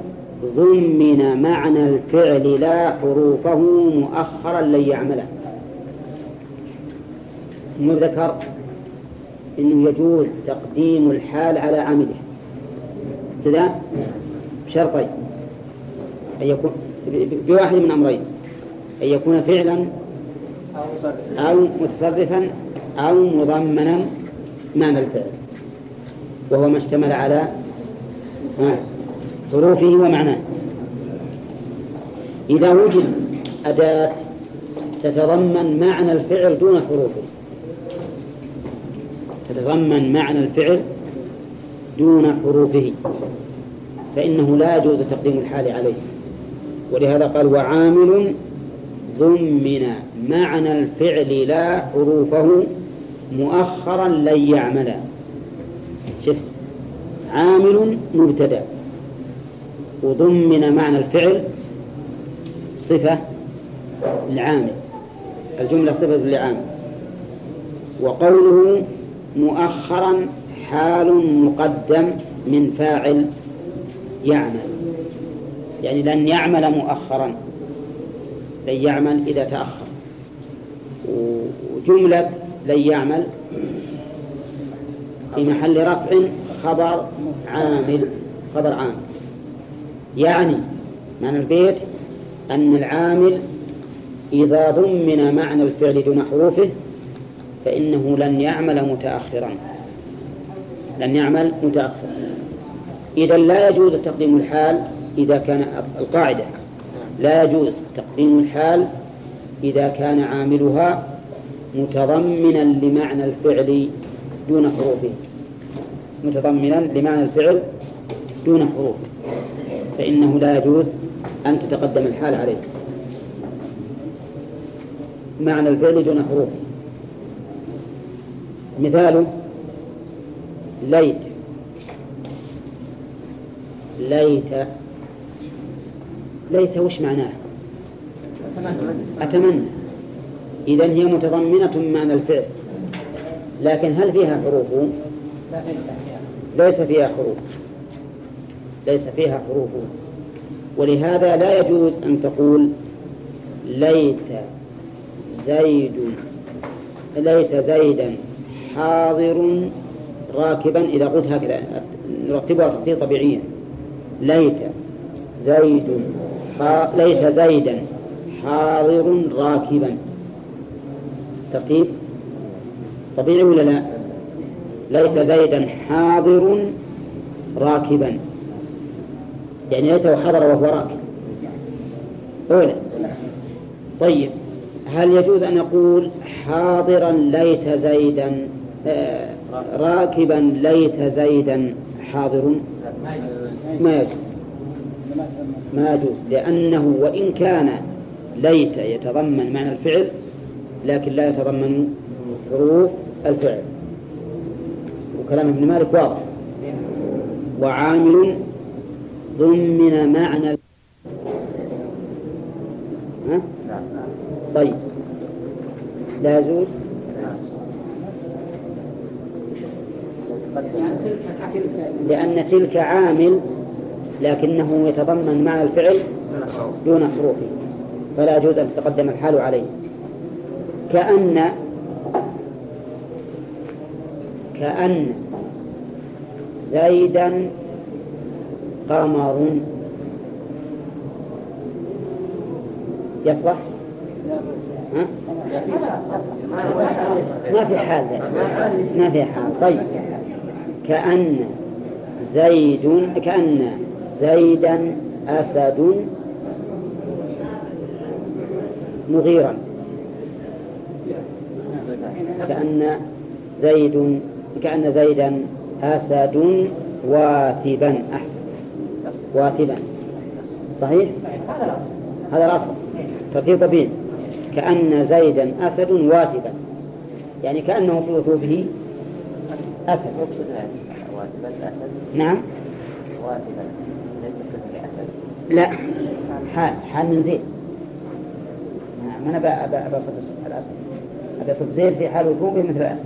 ضمن معنى الفعل لا حروفه مؤخرا لن يعمله. ذكر إنه يجوز تقديم الحال على عامله. كذا بشرطين. أن يكون بواحد من أمرين. أن يكون فعلا أو متصرفا أو مضمنا معنى الفعل وهو ما اشتمل على حروفه ومعناه. إذا وجد أداة تتضمن معنى الفعل دون حروفه تتضمن معنى الفعل دون حروفه فإنه لا يجوز تقديم الحال عليه. ولهذا قال وعامل ضمن معنى الفعل لا حروفه مؤخرا لن يعملا شوف عامل مبتدأ. وضمن معنى الفعل صفة العامل الجملة صفة لعامل. وقوله مؤخرا حال مقدم من فاعل يعمل. يعني لن يعمل مؤخرا. لن يعمل إذا تأخر. وجملة لن يعمل في محل رفع خبر عامل خبر عامل يعني معنى البيت أن العامل إذا ضمن معنى الفعل دون حروفه فإنه لن يعمل متأخرا. لن يعمل متأخرا. إذا لا يجوز تقديم الحال إذا كان القاعدة. لا يجوز تقديم الحال إذا كان عاملها متضمنا لمعنى الفعل دون حروفه. متضمنا لمعنى الفعل دون حروفه. فإنه لا يجوز أن تتقدم الحال عليه. معنى الفعل دون حروفه. مثاله ليت. ليت ليت وش معناه؟ أتمنى. إذا هي متضمنة معنى الفعل. لكن هل فيها حروف؟ ليس فيها حروف. ليس فيها حروف. ولهذا لا يجوز أن تقول ليت زيد. ليت زيدا حاضر راكبا. إذا قلت هكذا نرتبها ترتيب طبيعيا. ليت زيد. ليت زيدا حاضر راكبا. ترتيب؟ طبيعي ولا لا؟ ليت زيدا حاضر راكبا. يعني ليته حضر وهو راكب. أولى طيب هل يجوز أن نقول حاضرا ليت زيدا آه، راكبا ليت زيدا حاضر؟ ما يجوز. ما يجوز. لأنه وإن كان ليت يتضمن معنى الفعل لكن لا يتضمن حروف الفعل. وكلام ابن مالك واضح. وعامل ضمن معنى ها؟ طيب. لا يجوز؟ لأن تلك عامل لكنه يتضمن معنى الفعل دون حروفه. فلا يجوز أن تتقدم الحال عليه. كأن كأن زيدا قمر يصلح؟ ها؟ ما في حال ما في حال. طيب. كأن زيد كأن زيدا أسد مغيرا. كأن زيد كأن زيدا أسد واثبا أحسن. واثبا. صحيح؟ هذا الأصل. ترتيب طبيعي كأن زيدا أسد واثبا. يعني كأنه في وثوبه أسد. نعم. واثبا. لا. حال حال من زيد. ما أنا بصف الأسد. أبي أصف زيد في حال وثوبه مثل الأسد.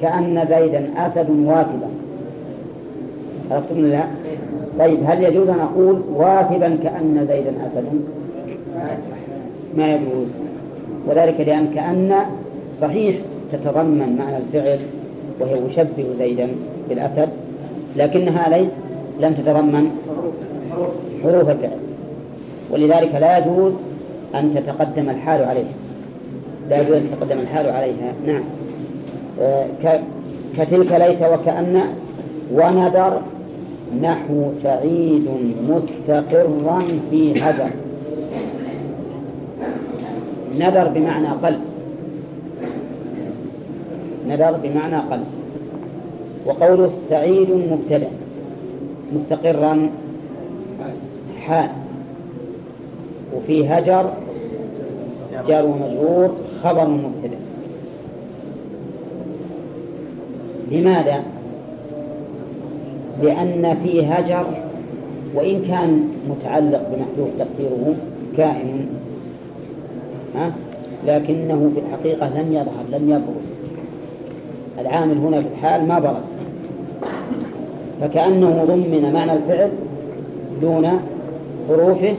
كأن زيدا أسد واثبا عرفتم لا؟ طيب هل يجوز أن أقول واثبا كأن زيدا أسد؟ ما يجوز. وذلك لأن كأن صحيح تتضمن معنى الفعل وهي مشبه زيدا بالأسد لكنها ليس لم تتضمن. حروف الفعل. ولذلك لا يجوز أن تتقدم الحال عليها. لا يجوز أن تتقدم الحال عليها. نعم. آه، كتلك ليت وكأن ونذر نحو سعيد مستقرا في هدر نذر بمعنى قلب. نذر بمعنى قلب. وقوله سعيد مبتدأ. مستقرا حال وفي هجر جار ومجرور خبر مبتدأ لماذا؟ لأن في هجر وإن كان متعلق بمحذوف تقديره كائن ها؟ لكنه في الحقيقة لم يظهر لم يبرز العامل هنا في الحال ما برز فكأنه ضمن معنى الفعل دون حروفه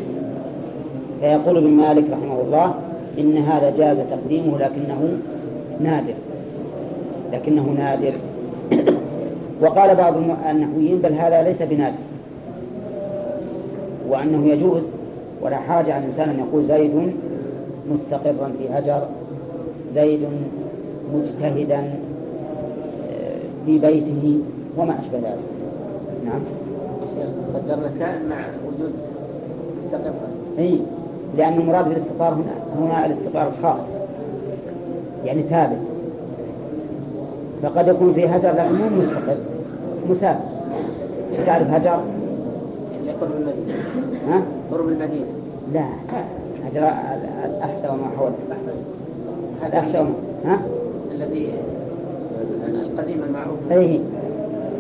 فيقول ابن مالك رحمه الله إن هذا جاز تقديمه لكنه نادر لكنه نادر. وقال بعض النحويين بل هذا ليس بنادر. وأنه يجوز ولا حاجة على الإنسان أن يقول زيد مستقرا في هجر زيد مجتهدا آه، في بيته وما أشبه ذلك. نعم. قدرنا كان مع وجود إي لأن المراد بالاستقرار هنا هنا الاستقرار الخاص يعني ثابت. فقد يكون في هجر لكن مو مستقر مسافر. تعرف هجر؟ اللي قرب المدينة ها؟ قرب المدينة لا. هجر الأحسى وما حوله الأحسى وما ها؟ الذي القديم المعروف. أي.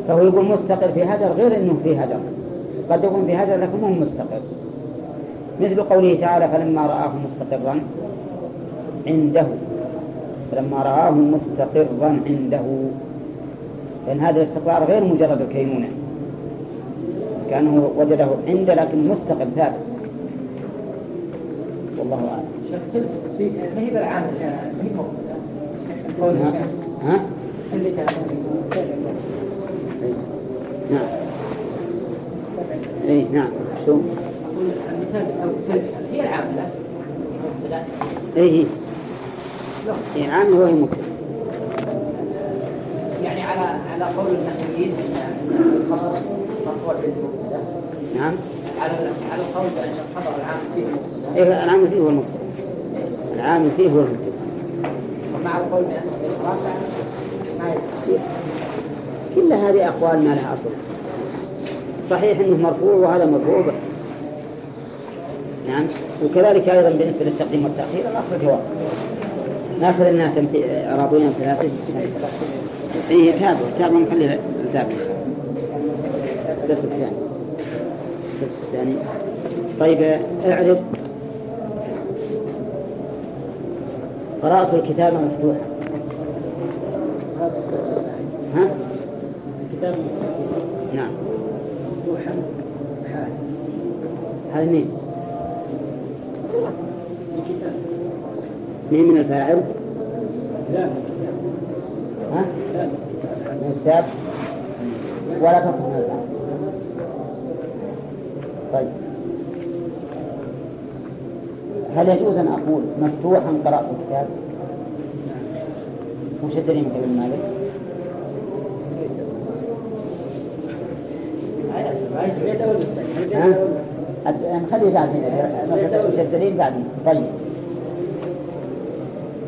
فهو يقول مستقر في هجر غير أنه في هجر. قد يكون في هجر لكن مو مستقر. مثل قوله تعالى فلما رآه مستقرا عنده. فلما رآه مستقرا عنده. لأن هذا الاستقرار غير مجرد الكيمونة. كأنه وجده عنده لكن مستقر ثابت. والله أعلم. ما هي بالعام؟ ها؟ نعم. اي نعم. شو؟ هي العامله مبتدا اي هي هي عامل وهي مبتدأ يعني على على قول النحويين إن الخبر مرفوع بالمبتدا. نعم. على على القول بأن الخبر العام فيه مبتدأ. إيه العامل فيه هو المبتدأ العامل فيه هو المبتدأ ومع القول بأنه رافع ما يصح كل هذه أقوال ما لها أصل. صحيح أنه مرفوع وهذا مرفوع بس نعم. وكذلك أيضا بالنسبة للتقديم والتأخير الأصل جواز نأخذ أنها إعرابيا ثلاثة إيه تابع تابع شاء الله الدرس الثاني. الدرس الثاني. طيب اعرف قراءة الكتاب مفتوحة ها؟ الكتاب نعم. مفتوحا. حال هل مين؟ الكتاب مين من الفاعل؟ ها؟ من الكتاب ولا تصف من الفاعل طيب هل يجوز أن أقول مفتوحا قرأت الكتاب؟ وش الدليل من كلام مالك؟ نخليه بعدين وش الدليل بعدين طيب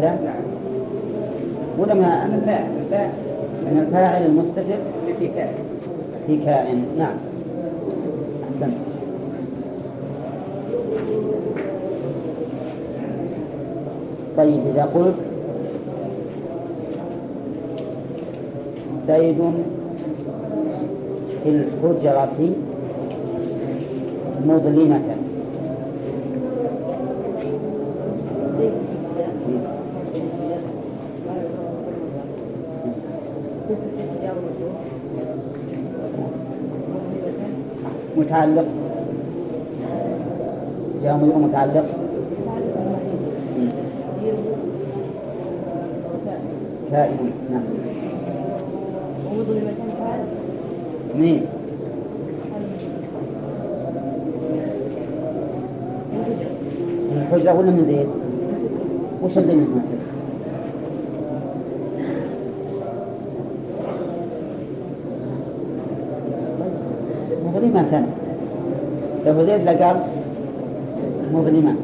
زيد من المبتدا نعم ولا ما؟ الفاعل الفاعل من الفاعل المستتر في كائن في كائن نعم. أحسنت. طيب إذا قلت زيد في الحجرة مظلمة. متعلق؟ جاء مضمر متعلق؟ كائن نعم. مين؟ من الحجرة ولا من زيد؟ وش اللي مظلمة زيد لقال مظلمة.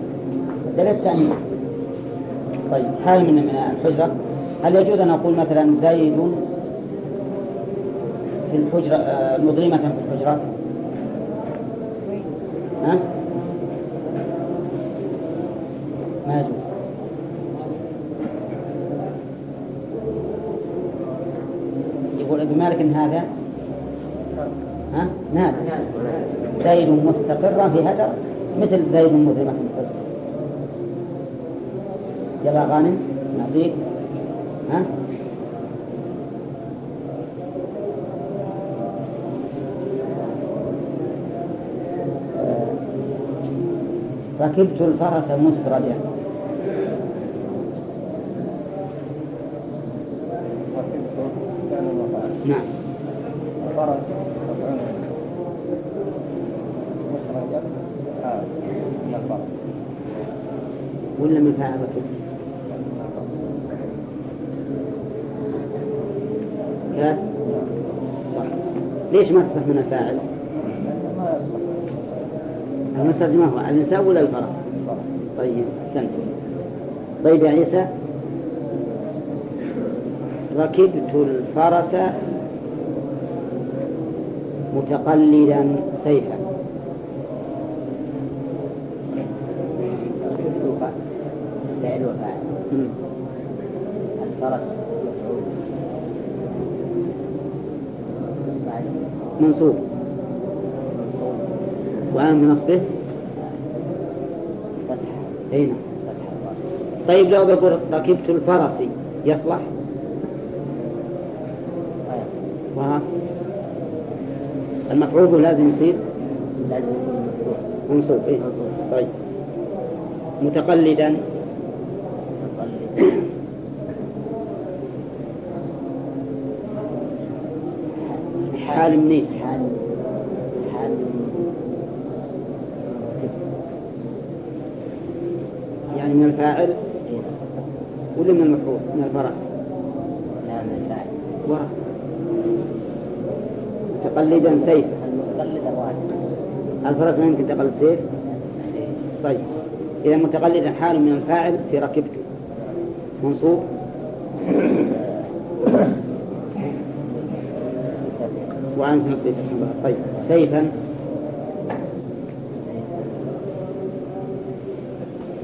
دليل التأنيث طيب حال من من الحجرة. هل يجوز أن أقول مثلا زيد في الحجرة آه، مظلمة في الحجرة؟ ها؟ ما يجوز. يقول ابن مالك هذا ها نازل زيد مستقرا في هجر مثل زيد مظلمة في الحجرة يلا غانم نعطيك. ها؟ ركبت الفرس مسرجا. نعم فرس مفعول مخرجا حال من الفرس ولا من فاعل ركبت كاد صح ليش ما تصح من الفاعل؟ المسترجم ما هو الإنسان ولا الفرس؟ طيب أحسنت. طيب يا عيسى. ركبت الفرس متقلدا سيفا ركبت فعل فعل وفاعل مم. الفرس مفعول بعد منصوب وعلم بنصبه أين؟ طيب لو بقول ركبت الفرس يصلح؟ وها؟ المفعول به لازم يصير؟ لازم منصوب إيه؟ طيب. متقلدا؟ حال منين؟ حال. حال. يعني من الفاعل؟ ولا من المفعول؟ من الفرس؟ لا من الفاعل. ورا. متقلدا سيف. المتقلد الفرس ما يمكن تقلد سيف؟ طيب. إذا متقلدا حال من الفاعل في ركبته منصوب. وعن في نصبه طيب سيفا.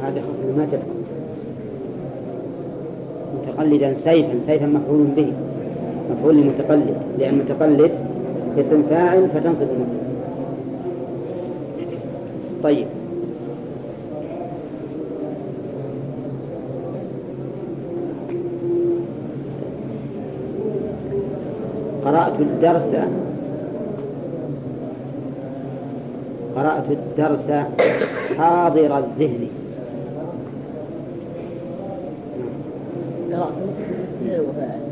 هذا خف ما تدخل متقلدا سيفا. سيفا مفعول به. مفعول لمتقلد. لأن متقلد اسم فاعل فتنصب المفعول. طيب. الدرس. قرأت الدرس حاضر الذهن.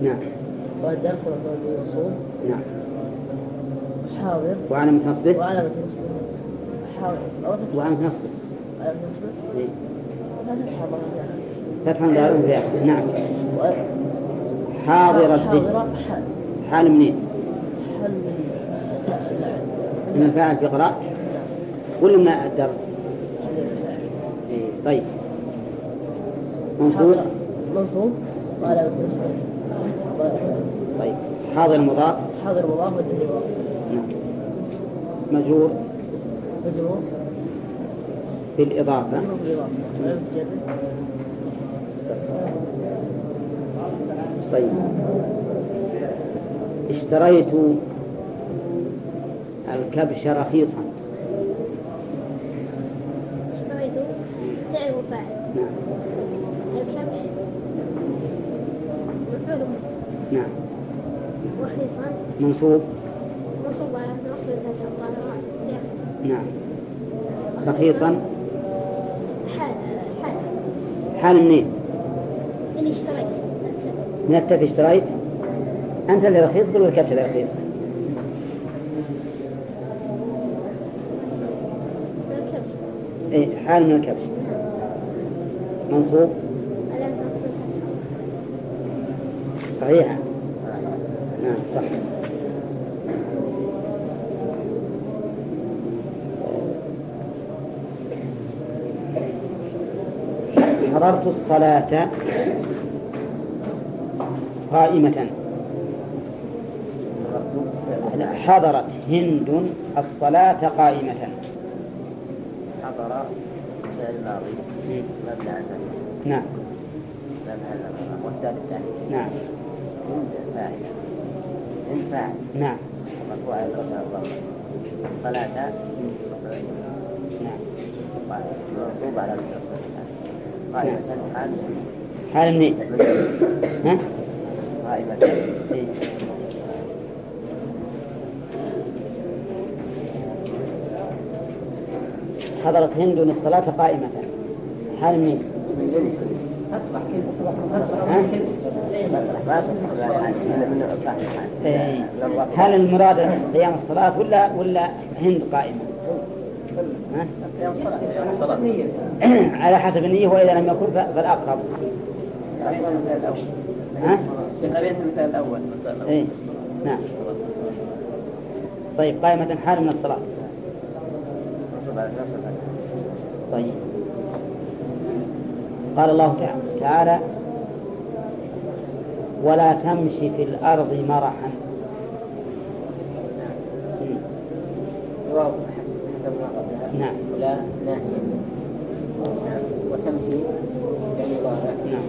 نعم. والدرس منصوب نعم. حاضر. وعلامة نصبه وعلامة نصبه حاضر. أو فتح وعلامة نصبه علامة نصبه إيه. لا فتح ظاهر فتح دار نعم. حاضر الذهن. حال منين؟ من الفاعل في قراءة ولا من الدرس؟ إيه. طيب. منصوب منصوب نصبه طيب. حاضر مضاف حاضر مضاف نعم. مجرور؟ مجرور. بالإضافة. طيب. اشتريت الكبش رخيصا اشتريت فعل وفاعل نعم. الكبش مفعول نعم. رخيصا منصوب. منصوب على الفتح الظاهرة نعم. رخيصا حال حال. حال منين؟ إني اشتريت. من التف اشتريت أنت اللي رخيص ولا الكبش اللي رخيص؟ الكبش إيه حال من الكبش منصوب؟ صحيحة نعم صح. حضرت الصلاة قائمة. حضرت هند الصلاة قائمة. حضر فعل ماضي مبني على الفتح نعم. محل له والتالي الثاني نعم. هند فاعل. هند فاعل. نعم. مرفوع على الرفع الضمة صلاة نعم. منصوب على الرفع قائمة حال حال منين؟ ها؟ قائمة حضرت هند الصلاة قائمة حال الصح إيه. هل المراد قيام الصلاة ولا ولا هند قائمة؟ على حسب النية وإذا لم يكن فالأقرب ها؟ المثال الأول. إيه. نعم طيب قائمة حال من الصلاة منصوب على نصب الفتح طيب. قال الله تعالى- ولا تمشي في الأرض مرحا. حسب ما قبلها. نعم. ولا ناهية. وتمشي يعني نعم.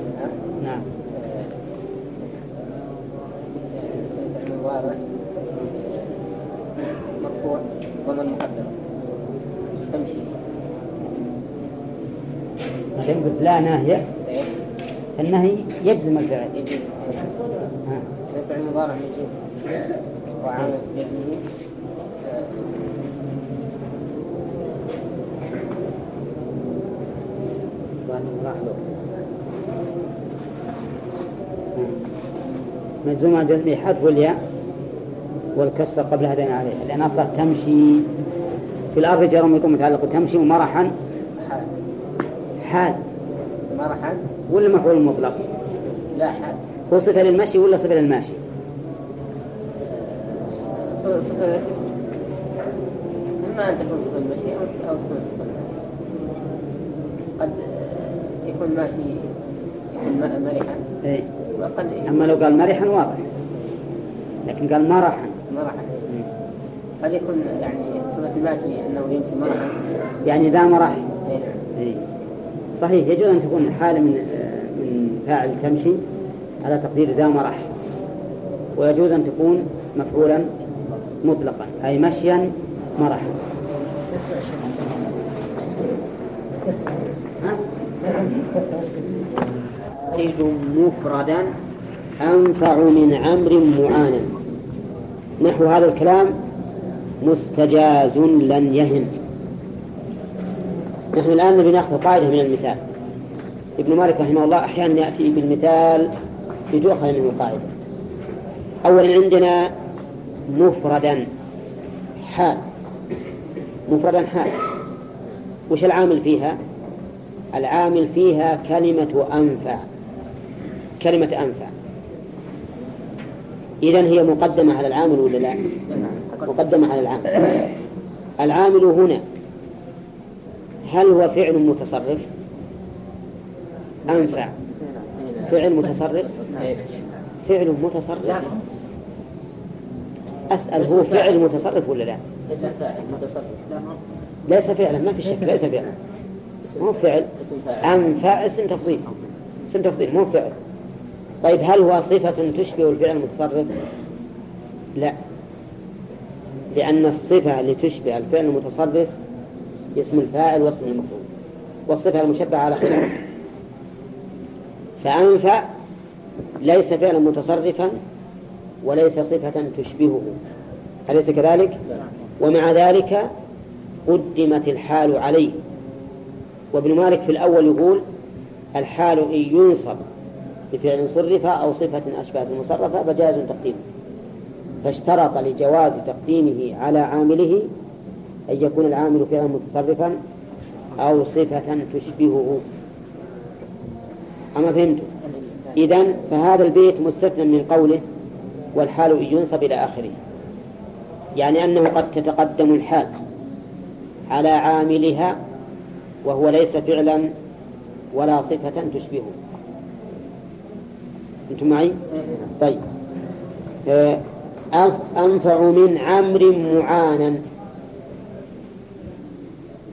لا ناهية. النهي يجزم الفعل. يجزم مضارع يجيب وعامل بيده راح مجزوم عن جزمه حذف الياء والكسر قبل هدينا عليه لأن أصلا تمشي. في الأرض جار متعلق تمشي ومرحا حال. مرحا ولا مفعول مطلق؟ لا حال هو صفة للمشي ولا صفة للماشي؟ صفة؟ إما أن تكون صفة المشي أو صفة المشي قد يكون ماشي يكون مرحا. إيه. وقد أما لو قال مرحا واضح. لكن قال مرحا. مرحا قد يكون يعني صفة الماشي أنه يمشي مرحا. يعني ذا مرح نعم إيه. صحيح يجوز أن تكون حالة من من فاعل تمشي على تقدير ذا مرح ويجوز أن تكون مفعولا مطلقا أي مشيا مرحا ها؟ زيد مفردا أنفع من عمرو معانا. نحو هذا الكلام مستجاز لن يهن. نحن الآن نبي نأخذ قاعدة من المثال. ابن مالك رحمه الله أحيانا يأتي بالمثال لتؤخذ منه القاعدة. أولا عندنا مفردا حال. مفردا حال. وش العامل فيها؟ العامل فيها كلمة أنفع. كلمة أنفع. إذا هي مقدمة على العامل ولا لا؟ مقدمة على العامل. العامل هنا هل هو فعل متصرف؟ أنفع. فعل متصرف؟ فعل متصرف. أسأل هو فعل متصرف ولا لا؟ ليس فعلا ما في شك ليس فعلا. مو فعل. أنفع اسم تفضيل. اسم تفضيل مو فعل. طيب هل هو صفة تشبه الفعل المتصرف؟ لا. لأن الصفة اللي تشبه الفعل المتصرف اسم الفاعل واسم المفعول والصفة المشبهة على خلاف فأنفع ليس فعلا متصرفا وليس صفة تشبهه أليس كذلك؟ ومع ذلك قدمت الحال عليه. وابن مالك في الأول يقول الحال إن ينصب بفعل صرف أو صفة أشبهت المصرفة فجاز تقديمه. فاشترط لجواز تقديمه على عامله أن يكون العامل فعلا متصرفا أو صفة تشبهه. أما فهمتم إذن فهذا البيت مستثنى من قوله والحال إن ينصب إلى آخره. يعني أنه قد تتقدم الحال على عاملها وهو ليس فعلا ولا صفة تشبهه. أنتم معي؟ طيب. أنف- أنفع من عمرو معانا.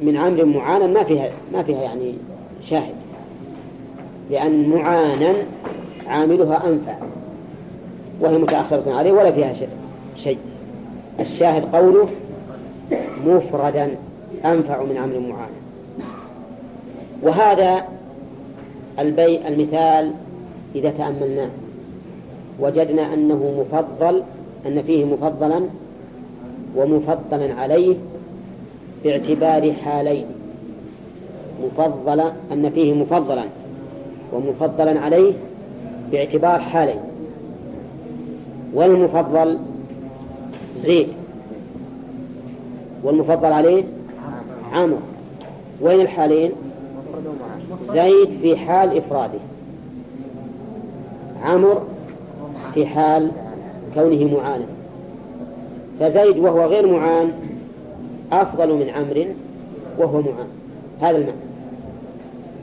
من عمرو معانا ما فيها ما فيها يعني شاهد. لأن معانا عاملها أنفع وهي متأخرة عليه ولا فيها شيء. الشاهد قوله مفردا أنفع من عمرو معانا. وهذا البي المثال إذا تأملناه. وجدنا أنه مفضل أن فيه مفضلا ومفضلا عليه باعتبار حالين. مفضلا أن فيه مفضلا ومفضلا عليه باعتبار حالين. والمفضل زيد والمفضل عليه عمرو. وين الحالين؟ زيد في حال إفراده. عمرو في حال كونه معانا. فزيد وهو غير معان أفضل من عمرو وهو معان هذا المعنى.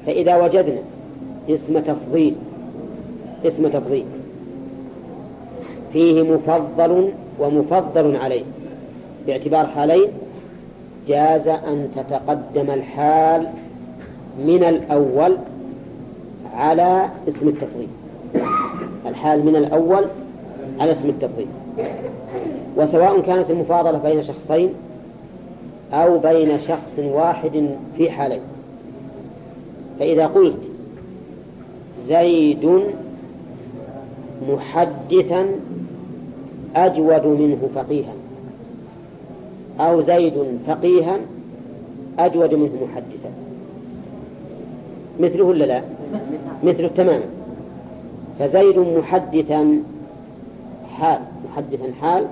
فإذا وجدنا اسم تفضيل اسم تفضيل فيه مفضل ومفضل عليه باعتبار حالين جاز أن تتقدم الحال من الأول على اسم التفضيل. الحال من الأول على اسم التفضيل. وسواء كانت المفاضلة بين شخصين أو بين شخص واحد في حالين. فإذا قلت زيد محدثا أجود منه فقيها أو زيد فقيها أجود منه محدثا مثله ولا لا؟ مثله تماما. فزيد محدثا حال محدثا حال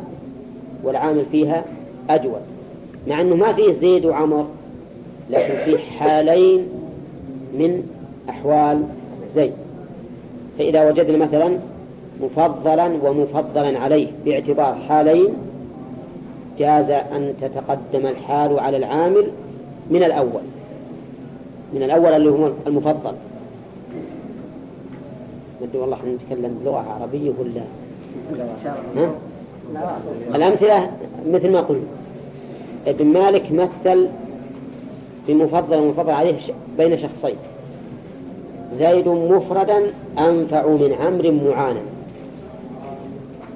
والعامل فيها أجود. مع أنه ما فيه زيد وعمر لكن فيه حالين من أحوال زيد. فإذا وجدنا مثلا مفضلا ومفضلا عليه باعتبار حالين جاز أن تتقدم الحال على العامل من الأول من الأول اللي هو المفضل. ندري والله إحنا نتكلم بلغة عربية ولا؟ ها؟ الأمثلة مثل ما قلنا. ابن مالك مثل بمفضل ومفضل عليه بين شخصين. زيد مفردا أنفع من عمرو معانا.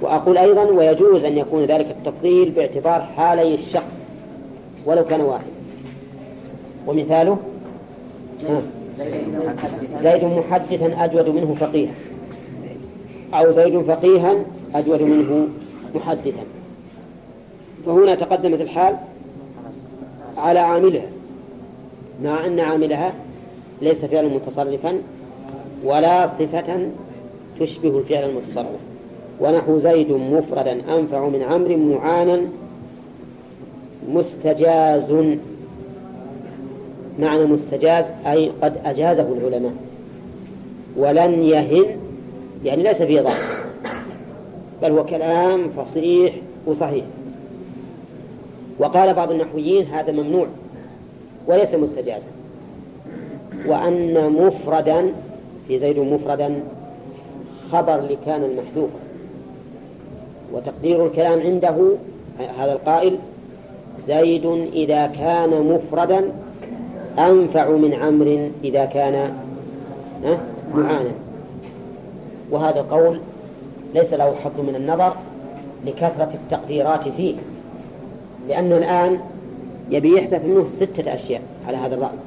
وأقول أيضا ويجوز أن يكون ذلك التفضيل باعتبار حالي الشخص ولو كان واحد. ومثاله؟ زيد محدثا أجود منه فقيها. أو زيد فقيها أجود منه محدثا. فهنا تقدمت الحال. على عاملها مع أن عاملها ليس فعلا متصرفا ولا صفة تشبه الفعل المتصرف. ونحو زيد مفردا أنفع من عمرو معانا مستجاز. معنى مستجاز أي قد أجازه العلماء. ولن يهن يعني ليس فيه ضعف بل هو كلام فصيح وصحيح. وقال بعض النحويين هذا ممنوع وليس مستجازا. وأن مفردا في زيد مفردا خبر لكان المحذوفة وتقدير الكلام عنده هذا القائل زيد إذا كان مفردا أنفع من عمرو إذا كان معانا. وهذا القول ليس له حظ من النظر لكثرة التقديرات فيه. لأنه الآن يبي يحذف منه ستة أشياء على هذا الرأي.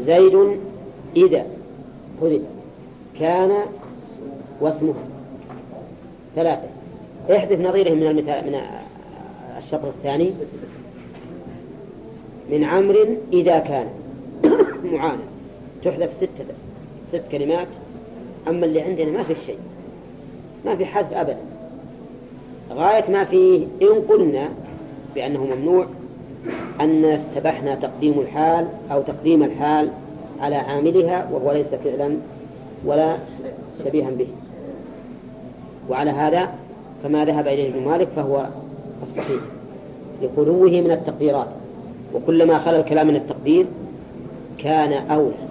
زيد إذا حذفت كان واسمه ثلاثة. احذف نظيره من المثال من الشطر الثاني. من عمرو إذا كان. معانا. تحذف ستة ست كلمات. أما اللي عندنا ما في شيء. ما في حذف أبدا. غاية ما فيه إن قلنا بأنه ممنوع أن استبحنا تقديم الحال أو تقديم الحال على عاملها وهو ليس فعلا ولا شبيها به. وعلى هذا فما ذهب إليه ابن مالك فهو الصحيح. لخلوه من التقديرات. وكلما خلا الكلام من التقدير كان أولى.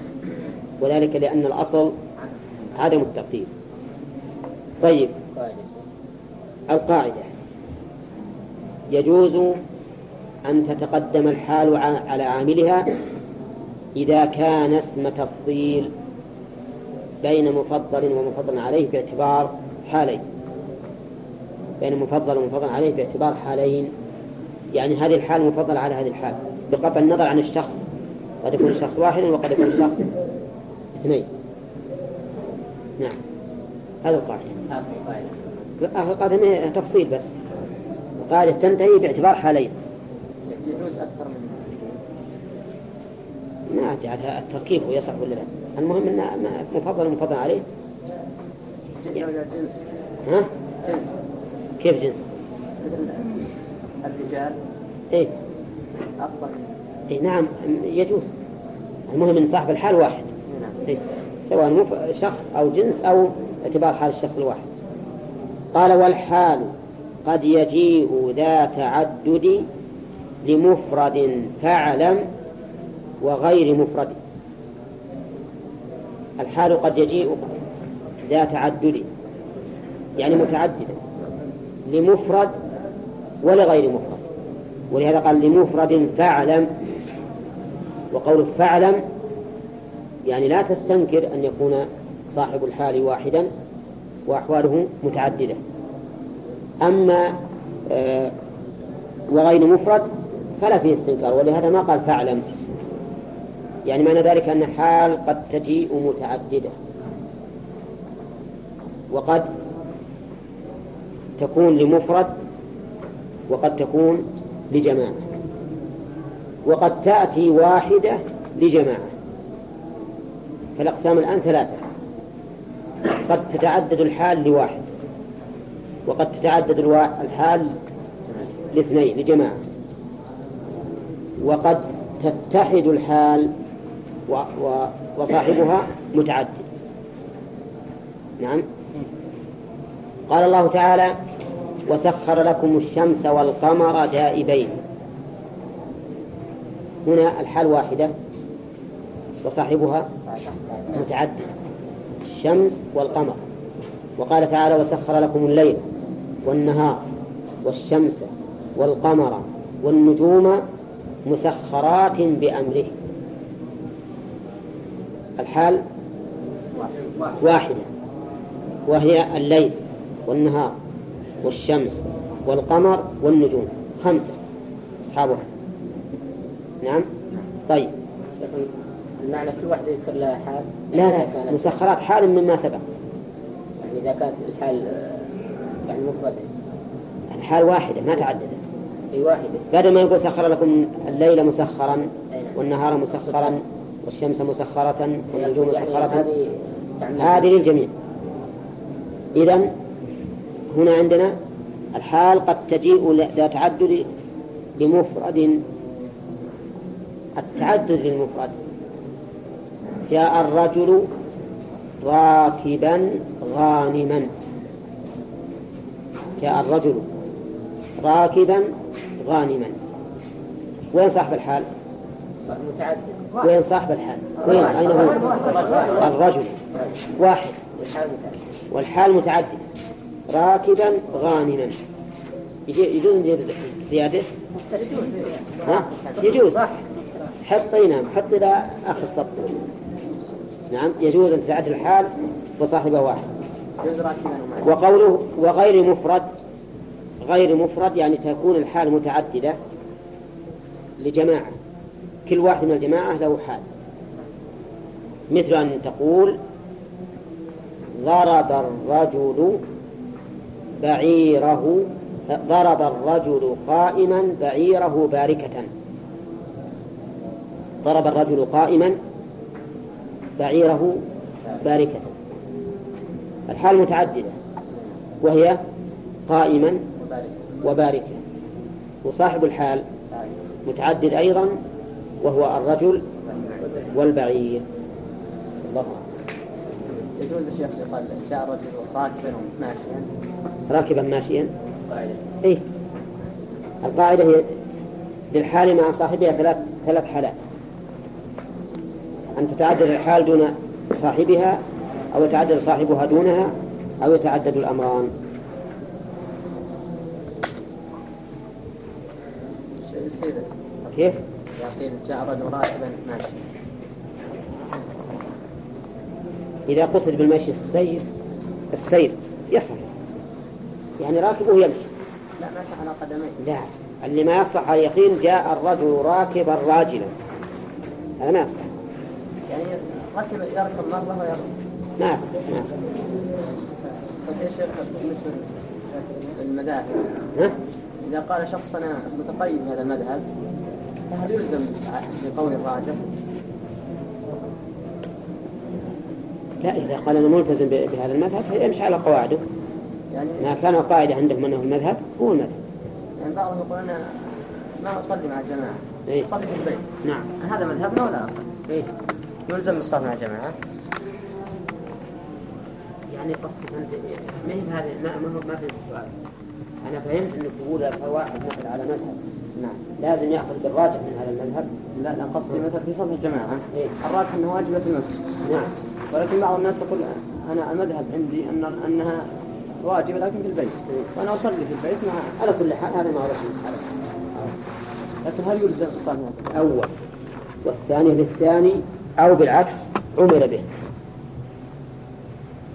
وذلك لأن الأصل عدم التقدير. طيب. القاعدة. يجوز أن تتقدم الحال على عاملها إذا كان اسم تفضيل بين مفضل ومفضل عليه باعتبار حالين. بين مفضل ومفضل عليه باعتبار حالين. يعني هذه الحال مفضلة على هذه الحال. بقطع النظر عن الشخص. قد يكون الشخص واحد وقد يكون الشخص اثنين. نعم. هذا القاعدة. آخر قاعدة. تفصيل بس. القاعدة تنتهي باعتبار حالين. يجوز أكثر من ما أدري عاد التركيب هو يصح ولا لا. المهم أنه مفضل مفضل عليه. جنس. ها؟ جنس. كيف جنس؟ الرجال. إيه. أفضل إيه نعم يجوز. المهم أن صاحب الحال واحد. نعم. إيه. سواء مف- شخص أو جنس أو اعتبار حال الشخص الواحد. قال والحال. قد يجيء ذا تعدد لمفرد فاعلم وغير مفرد. الحال قد يجيء ذا تعدد يعني متعددا لمفرد ولغير مفرد. ولهذا قال لمفرد فاعلم وقول فاعلم يعني لا تستنكر أن يكون صاحب الحال واحدا وأحواله متعددة. أما آه، وغير مفرد فلا فيه استنكار ولهذا ما قال فاعلم. يعني معنى ذلك أن حال قد تجيء متعددة وقد تكون لمفرد وقد تكون لجماعة. وقد تأتي واحدة لجماعة. فالأقسام الآن ثلاثة. قد تتعدد الحال لواحد. وقد تتعدد الحال لاثنين لجماعة. وقد تتحد الحال وصاحبها متعدد. نعم. قال الله تعالى وسخر لكم الشمس والقمر دائبين. هنا الحال واحدة. وصاحبها متعدد. الشمس والقمر. وقال تعالى وسخر لكم الليل. والنهار والشمس والقمر والنجوم مسخرات بأمره. الحال واحدة وهي الليل والنهار والشمس والقمر والنجوم. خمسة. أصحابها نعم؟ طيب. المعنى كل واحدة يذكر لها حال؟ لا لا مسخرات حال مما سبق. يعني إذا كانت الحال يعني مفردة الحال واحدة ما تعددت. أي واحدة. بعد ما يقول سخر لكم الليل مسخرا نعم. والنهار مسخرا والشمس مسخرة والنجوم يعني مسخرة. هذه للجميع. إذا هنا عندنا الحال قد تجيء ذات تعدد لمفرد التعدد للمفرد جاء الرجل راكبا غانما. جاء الرجل راكبا غانما وين صاحب الحال؟ وين صاحب الحال؟ وين؟ أين هو؟ الرجل واحد والحال متعدد راكبا غانما يجوز نجيب زيادة؟ ها؟ يجوز حطي نعم حط إلى آخر السطر نعم يجوز أن تتعدد الحال وصاحبه واحد وقوله وغير مفرد غير مفرد يعني تكون الحال متعددة لجماعة. كل واحد من الجماعة له حال. مثل أن تقول ضرب الرجل بعيره ضرب الرجل قائما بعيره باركة. ضرب الرجل قائما بعيره باركة. الحال متعددة. وهي قائما وبارك وباركا. وصاحب الحال متعدد أيضا وهو الرجل والبعير. الله. يجوز الشيخ يقال جاء الرجل راكبا وماشيا راكبا ماشيا؟ قاعدة. إيه. القاعدة هي للحال مع صاحبها ثلاث ثلاث حالات. أن تتعدد الحال دون صاحبها أو يتعدد صاحبها دونها أو يتعدد الأمران. كيف؟ قيل جاء الرجل راكبا ماشيا إذا قصد بالمشي السير السير يصح يعني راكب وهو يمشي. لا ماشي على قدمين لا اللي ما يصح على اليقين جاء الرجل راكبا راجلا. هذا ما يصح. يعني ركب يركب مرة ويركب. ما يصح ما يصح طيب يا شيخ بالنسبة للمذاهب ها؟ إذا قال شخص أنا متقيد بهذا المذهب فهل يلزم بقول الراجح؟ لا إذا قال أنا ملتزم بهذا المذهب فيمشي على قواعده يعني ما كان قاعدة عندهم أنه المذهب هو المذهب يعني بعضهم يقول أنا ما أصلي مع الجماعة إيه. أصلي في البيت نعم هذا مذهبنا ولا أصل؟ إيه؟ يلزم بالصلاة مع الجماعة يعني قصدك أنت ما هي هذه ما هو ما فهمت السؤال. أنا فهمت أنك تقول واحد مثل على مذهب. نعم. لازم يأخذ بالراجح من هذا المذهب. لا لا قصدي مثلا في صلاة الجماعة. إيه؟ الراجح أنه واجبة في المسجد نعم. ولكن بعض الناس يقول أنا المذهب عندي أن أنها واجبة لكن في البيت. وأنا أصلي في البيت مع على كل حال هذا ما هو لكن هل يلزم الجماعة؟ أول. والثاني للثاني أو بالعكس عمل به.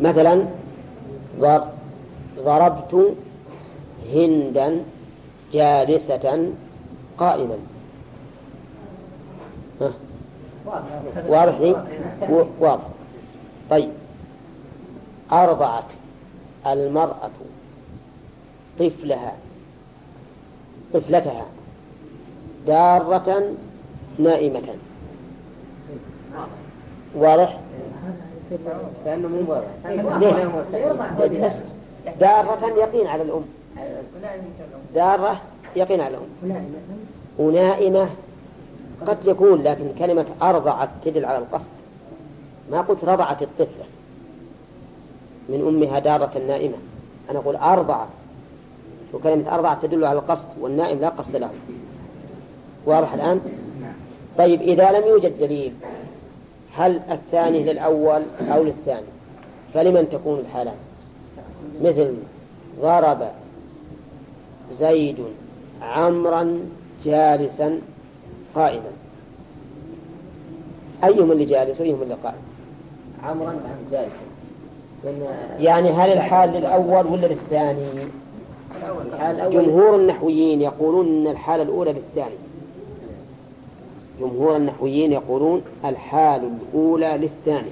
مثلا ضر- ضربت هندا جالسة قائما؟ واضح واضح. طيب. أرضعت المرأة طفلها طفلتها دارة نائمة. واضح؟ مو ليش؟ دارة يقين على الأم. دارة يقين على الأم. ونائمة قد يكون لكن كلمة أرضعت تدل على القصد. ما قلت رضعت الطفلة. من أمها دارة نائمة. أنا أقول أرضعت. وكلمة أرضعت تدل على القصد والنائم لا قصد له. واضح الآن؟ طيب إذا لم يوجد دليل هل الثاني للأول أو للثاني؟ فلمن تكون الحالة؟ مثل ضرب زيد عمرا جالسا قائما. أيهم اللي جالس وأيهم اللي قائم؟ عمرا جالسا. يعني هل الحال للأول ولا للثاني؟ جمهور النحويين يقولون أن الحالة الأولى للثاني. جمهور النحويين يقولون الحال الأولى للثاني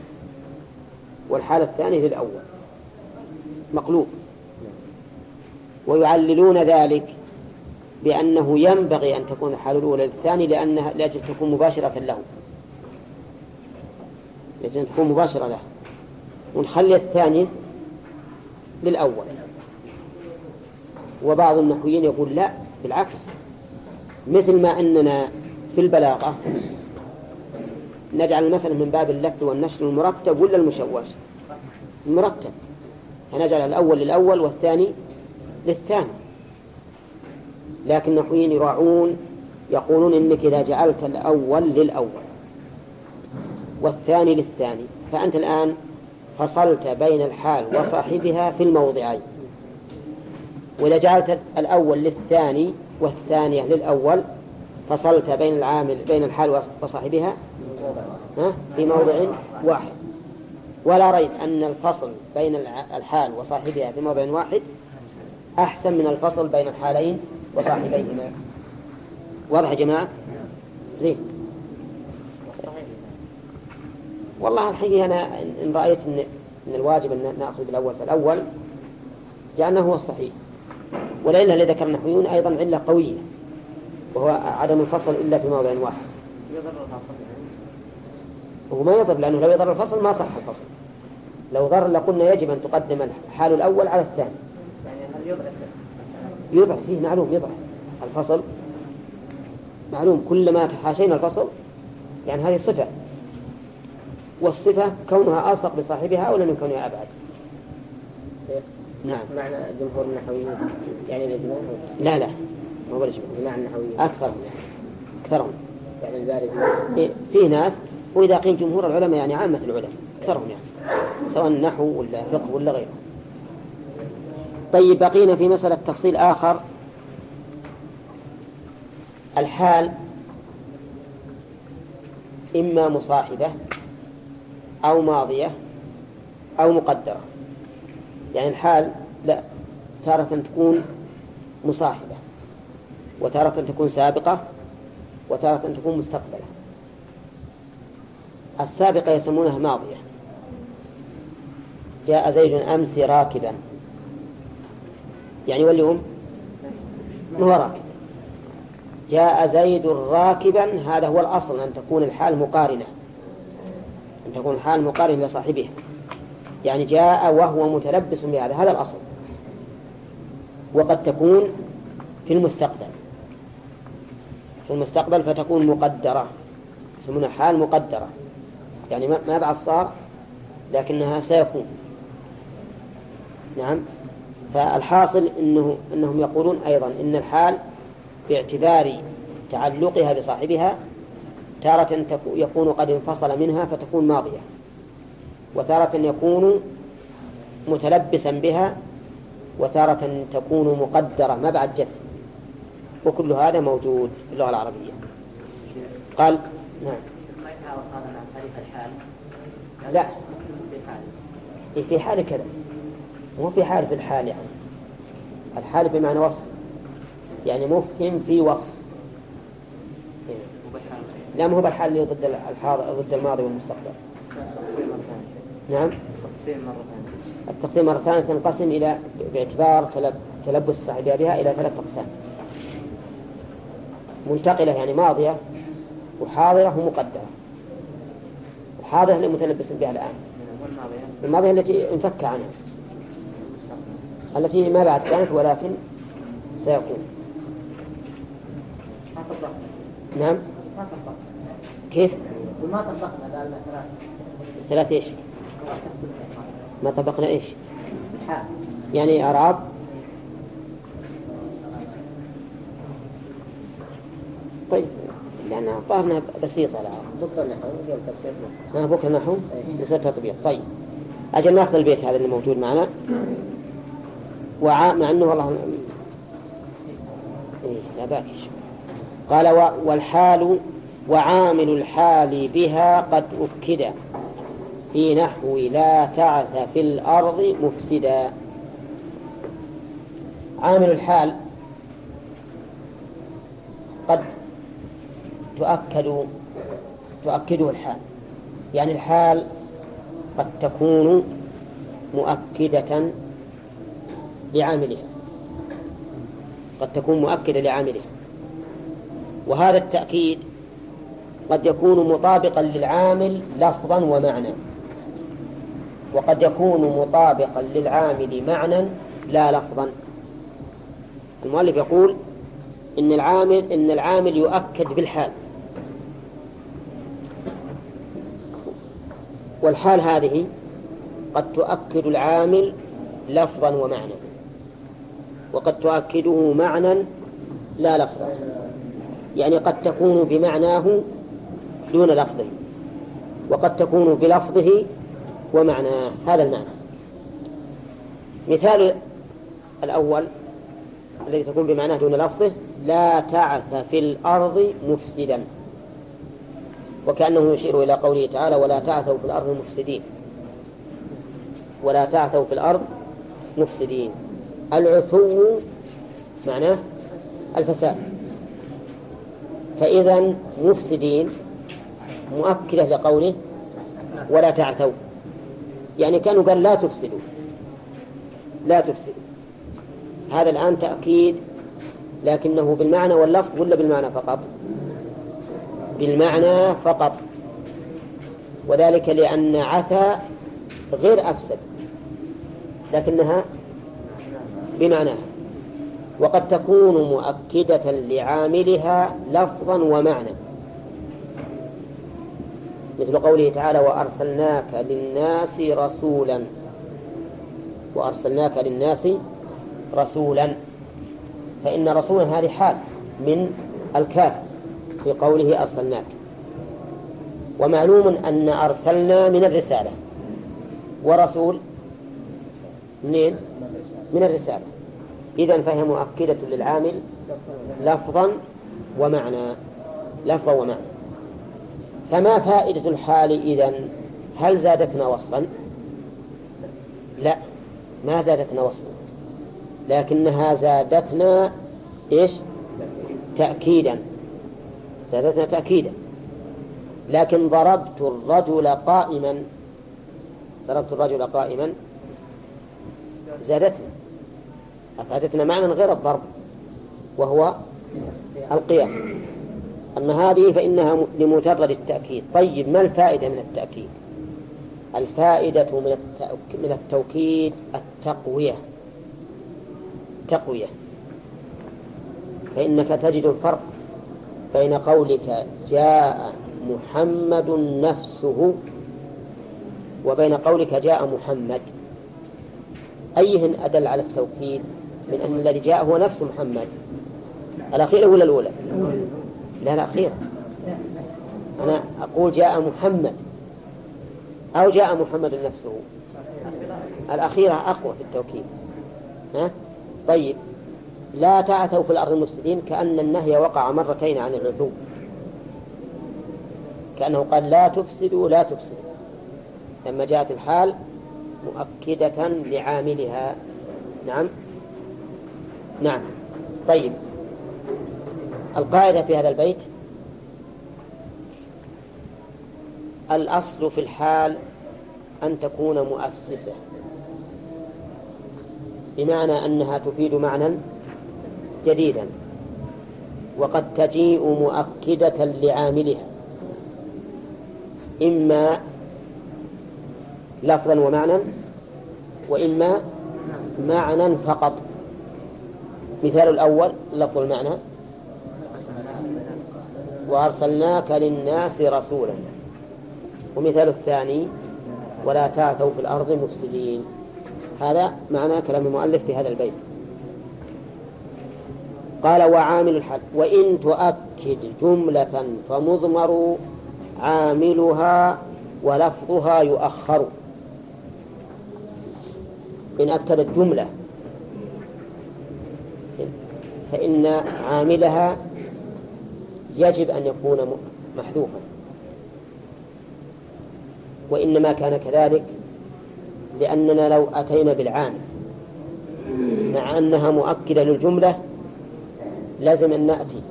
والحالة الثانية للأول. مقلوب. ويعللون ذلك بأنه ينبغي أن تكون الحالة الأولى للثاني لأنها لأجل تكون مباشرة له. لأجل أن تكون مباشرة له. ونخلي الثاني للأول. وبعض النحويين يقول لا بالعكس. مثل ما أننا في البلاغة نجعل المسألة من باب اللف والنشر المرتب ولا المشوش؟ المرتب. فنجعل الأول للأول والثاني للثاني. لكن النحويين يراعون يقولون إنك إذا جعلت الأول للأول والثاني للثاني. فأنت الآن فصلت بين الحال وصاحبها في الموضعين. وإذا جعلت الأول للثاني والثانية للأول فصلت بين العامل بين الحال وصاحبها ها في موضع واحد. ولا ريب أن الفصل بين الحال وصاحبها في موضع واحد أحسن من الفصل بين الحالين وصاحبيهما. واضح يا جماعة؟ زين. والله الحقيقة أنا إن رأيت إن, إن الواجب أن نأخذ بالأول فالأول جعلنا هو الصحيح. والعلة اللي ذكر النحويون أيضا علة قوية. وهو عدم الفصل إلا في موضع واحد. يضر الفصل هو ما يضر لأنه لو يضر الفصل ما صح الفصل. لو ضر لقلنا يجب أن تقدم الحال الأول على الثاني. يعني هل يضعف فيه معلوم يضعف الفصل معلوم كلما تحاشينا الفصل يعني هذه صفة والصفة كونها ألصق بصاحبها أولى من كونها أبعد. نعم. معنى جمهور النحويين يعني الإجماع لا لا. ما النحويين أكثر أكثرهم. يعني البارز إيه، في ناس وإذا قيل جمهور العلماء يعني عامة العلماء أكثرهم يعني. سواء نحو ولا فقه ولا غيره. طيب بقينا في مسألة تفصيل آخر. الحال إما مصاحبة أو ماضية أو مقدرة. يعني الحال لا تارة تكون مصاحبة. وتارة تكون سابقة وتارة تكون مستقبلة. السابقة يسمونها ماضية. جاء زيد أمس راكبا. يعني واليوم هو راكب؟ جاء زيد راكبا. هذا هو الأصل أن تكون الحال مقارنة. أن تكون الحال مقارنة لصاحبها. يعني جاء وهو متلبس بهذا. هذا الأصل. وقد تكون في المستقبل. في المستقبل فتكون مقدرة يسمونها حال مقدرة. يعني ما بعد صار لكنها سيكون. نعم؟ فالحاصل انه إنهم يقولون أيضا إن الحال باعتبار تعلقها بصاحبها تارة يكون قد انفصل منها فتكون ماضية وتارة يكون متلبسا بها وتارة تكون مقدرة ما بعد جثم وكل هذا موجود في اللغة العربية. قال نعم. لا. في حال كذا. مو في حال في الحال يعني. الحال بمعنى وصف. يعني مفهم في وصف. لا ما هو بالحال اللي ضد الحاضر ضد الماضي والمستقبل. نعم. تقسيم مرة ثانية التقسيم مرة ثانية تنقسم إلى باعتبار تلب تلبس صاحبها بها إلى ثلاث أقسام. منتقلة يعني ماضية وحاضرة ومقدرة. الحاضرة اللي متلبس بها الآن. الماضية التي انفك عنها. التي ما بعد كانت ولكن سيكون. ما طبقنا نعم. ما طبقنا كيف؟ وما طبقنا قال ثلاث ثلاث إيش؟ ما طبقنا إيش؟ يعني اعراب طيب. لأن ظاهرنا بسيطة نحن اليوم تفسير ها بكرة نحو يصير تطبيق. طيب. أجل ناخذ البيت هذا اللي موجود معنا. وعا مع أنه والله إيه لا باكش قال و... والحال وعامل الحال بها قد أكد في نحو لا تعث في الأرض مفسدا. عامل الحال قد تؤكد تؤكده الحال. يعني الحال قد تكون مؤكدة لعاملها. قد تكون مؤكدة لعاملها. وهذا التأكيد قد يكون مطابقا للعامل لفظا ومعنى. وقد يكون مطابقا للعامل معنى لا لفظا. المؤلف يقول إن العامل إن العامل يؤكد بالحال. والحال هذه قد تؤكد العامل لفظا ومعنى. وقد تؤكده معنى لا لفظا. يعني قد تكون بمعناه دون لفظه. وقد تكون بلفظه ومعناه. هذا المعنى. مثال الأول الذي تكون بمعناه دون لفظه لا تعث في الأرض مفسدا. وكأنه يشير إلى قوله تعالى ولا تعثوا في الأرض مفسدين. ولا تعثوا في الأرض مفسدين. العثو معناه الفساد. فإذا مفسدين مؤكدة لقوله ولا تعثوا. يعني كانوا قال لا تفسدوا. لا تفسدوا. هذا الآن تأكيد لكنه بالمعنى واللفظ ولا بالمعنى فقط؟ بالمعنى فقط. وذلك لأن عثى غير أفسد لكنها بمعناها. وقد تكون مؤكدة لعاملها لفظا ومعنى. مثل قوله تعالى وأرسلناك للناس رسولا. وأرسلناك للناس رسولا. فإن رسولا هذه حال من الكاف. في قوله أرسلناك. ومعلوم أن أرسلنا من الرسالة. ورسول منين؟ من الرسالة. إذا فهي مؤكدة للعامل لفظا ومعنى. لفظا ومعنى. فما فائدة الحال إذن؟ هل زادتنا وصفا؟ لا ما زادتنا وصفا. لكنها زادتنا إيش؟ تأكيدا. زادتنا تأكيدا. لكن ضربت الرجل قائما ضربت الرجل قائما زادتنا أفادتنا معنى غير الضرب وهو القيام. أما هذه فإنها لمجرد التأكيد. طيب ما الفائدة من التأكيد؟ الفائدة من, من التوكيد التقوية. تقوية. فإنك تجد الفرق بين قولك جاء محمد نفسه وبين قولك جاء محمد. أيهن أدل على التوكيد من أن الذي جاء هو نفس محمد؟ الأخيرة ولا الأولى؟ لا الأخيرة أنا أقول جاء محمد أو جاء محمد نفسه. الأخيرة أقوى في التوكيد. ها؟ طيب. لا تعثوا في الأرض المفسدين كأن النهي وقع مرتين عن العثو كأنه قال لا تفسدوا لا تفسدوا. لما جاءت الحال مؤكدة لعاملها. نعم؟ نعم. طيب. القاعدة في هذا البيت الأصل في الحال أن تكون مؤسسة. بمعنى أنها تفيد معنى جديدا وقد تجيء مؤكدة لعاملها إما لفظا ومعنى وإما معنى فقط. مثال الأول لفظ المعنى. وأرسلناك للناس رسولا. ومثال الثاني ولا تعثوا في الأرض مفسدين. هذا معنى كلام المؤلف في هذا البيت. قال وعامل الحد. وإن تؤكد جملة فمضمر عاملها ولفظها يؤخر. إن أكدت جملة. فإن عاملها يجب أن يكون محذوفا. وإنما كان كذلك لأننا لو أتينا بالعامل مع أنها مؤكدة للجملة لازم أن نأتي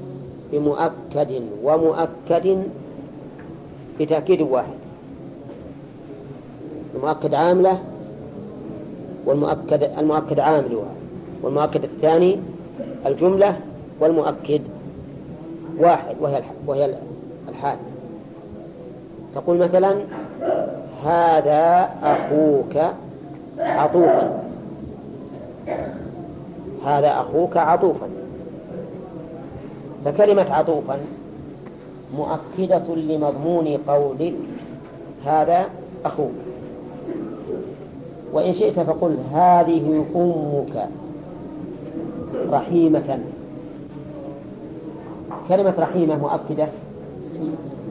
بمؤكد ومؤكد بتأكيد واحد. المؤكد عاملة والمؤكد المؤكد عاملها والمؤكد الثاني الجملة والمؤكد واحد وهي وهي الحال. تقول مثلا هذا أخوك عطوفا. هذا أخوك عطوفا. فكلمة عطوفا مؤكدة لمضمون قولك هذا أخوك. وإن شئت فقل هذه أمك رحيمة. كلمة رحيمة مؤكدة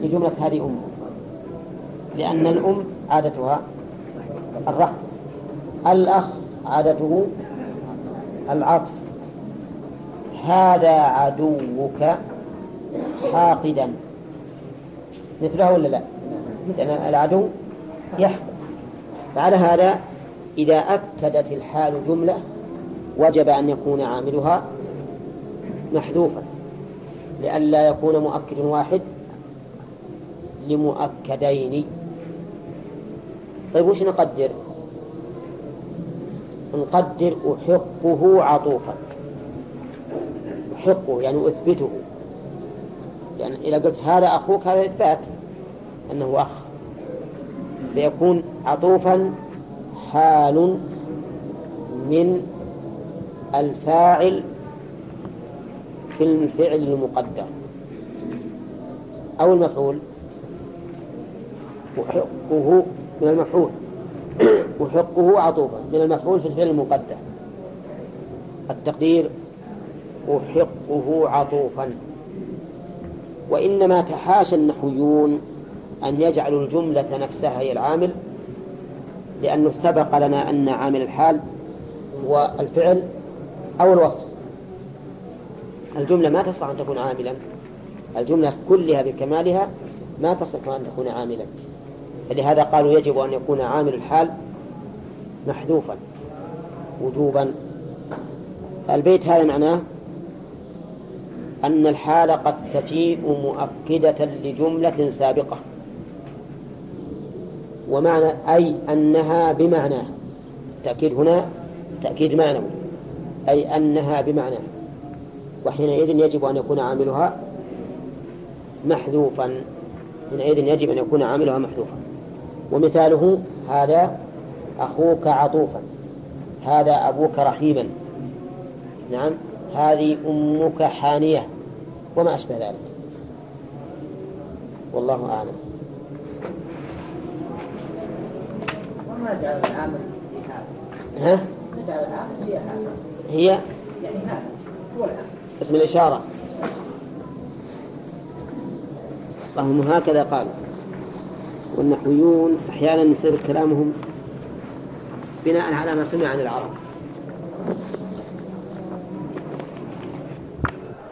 لجملة هذه أم لأن الأم عادتها الرحم الأخ عادته العطف. هذا عدوك حاقدا. مثلها ولا لا؟ لأن العدو يحقد. فعلى هذا إذا أكدت الحال جملة وجب أن يكون عاملها محذوفا. لئلا يكون مؤكد واحد لمؤكدين. طيب وش نقدر؟ نقدر أحقه عطوفا. أحقه يعني أثبته. يعني إذا قلت هذا أخوك هذا إثبات أنه أخ. فيكون عطوفا حال من الفاعل في الفعل المقدر. أو المفعول. وحقه من المفعول. وحقه عطوفا. من المفعول في الفعل المقدر. التقدير أحقه عطوفا. وإنما تحاشى النحويون أن يجعلوا الجملة نفسها هي العامل لأنه سبق لنا أن عامل الحال هو الفعل أو الوصف. الجملة ما تصلح أن تكون عاملا الجملة كلها بكمالها ما تصلح أن تكون عاملا. فلهذا قالوا يجب أن يكون عامل الحال محذوفا وجوبا. البيت هذا معناه أن الحال قد تجيء مؤكدة لجملة سابقة. ومعنى أي أنها بمعنى. تأكيد هنا تأكيد معنوي. أي أنها بمعنى. وحينئذ يجب أن يكون عاملها محذوفا. حينئذ يجب أن يكون عاملها محذوفا. ومثاله هذا أخوك عطوفا. هذا أبوك رحيما. نعم؟ هذه أمك حانية وما أشبه ذلك. والله أعلم. وما جعل العامل ها؟ جعل العامل هذا؟ هي؟ يعني هذا هو العامل اسم الإشارة. فهم هكذا قالوا والنحويون أحيانا يصير كلامهم بناء على ما سمع عن العرب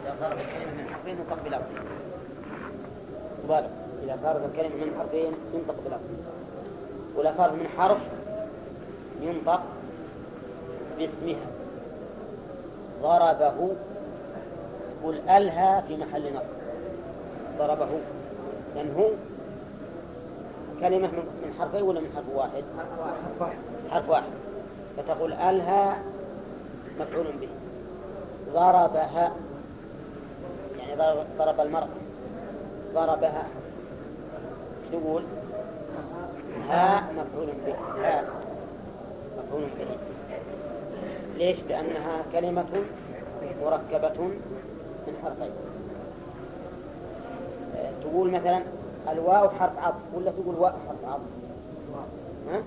إذا صارت الكلمة من حرفين نطق بلفظ بالغ إذا صارت الكلمة من حرفين ينطق بلفظ. وإذا صارت من حرف ينطق باسمها. ضربه. قل ألهى في محل نصب. ضربه. لأن هو كلمة من حرفين ولا من حرف واحد؟ حرف واحد. حرف واحد فتقول ألهى مفعول به. ضربها. يعني ضرب المرأة. ضربها تقول؟ ها مفعول به ها مفعول به ليش؟ لأنها كلمة مركبة من حرفين تقول مثلا الواو حرف عطف ولا تقول واو حرف عطف ها؟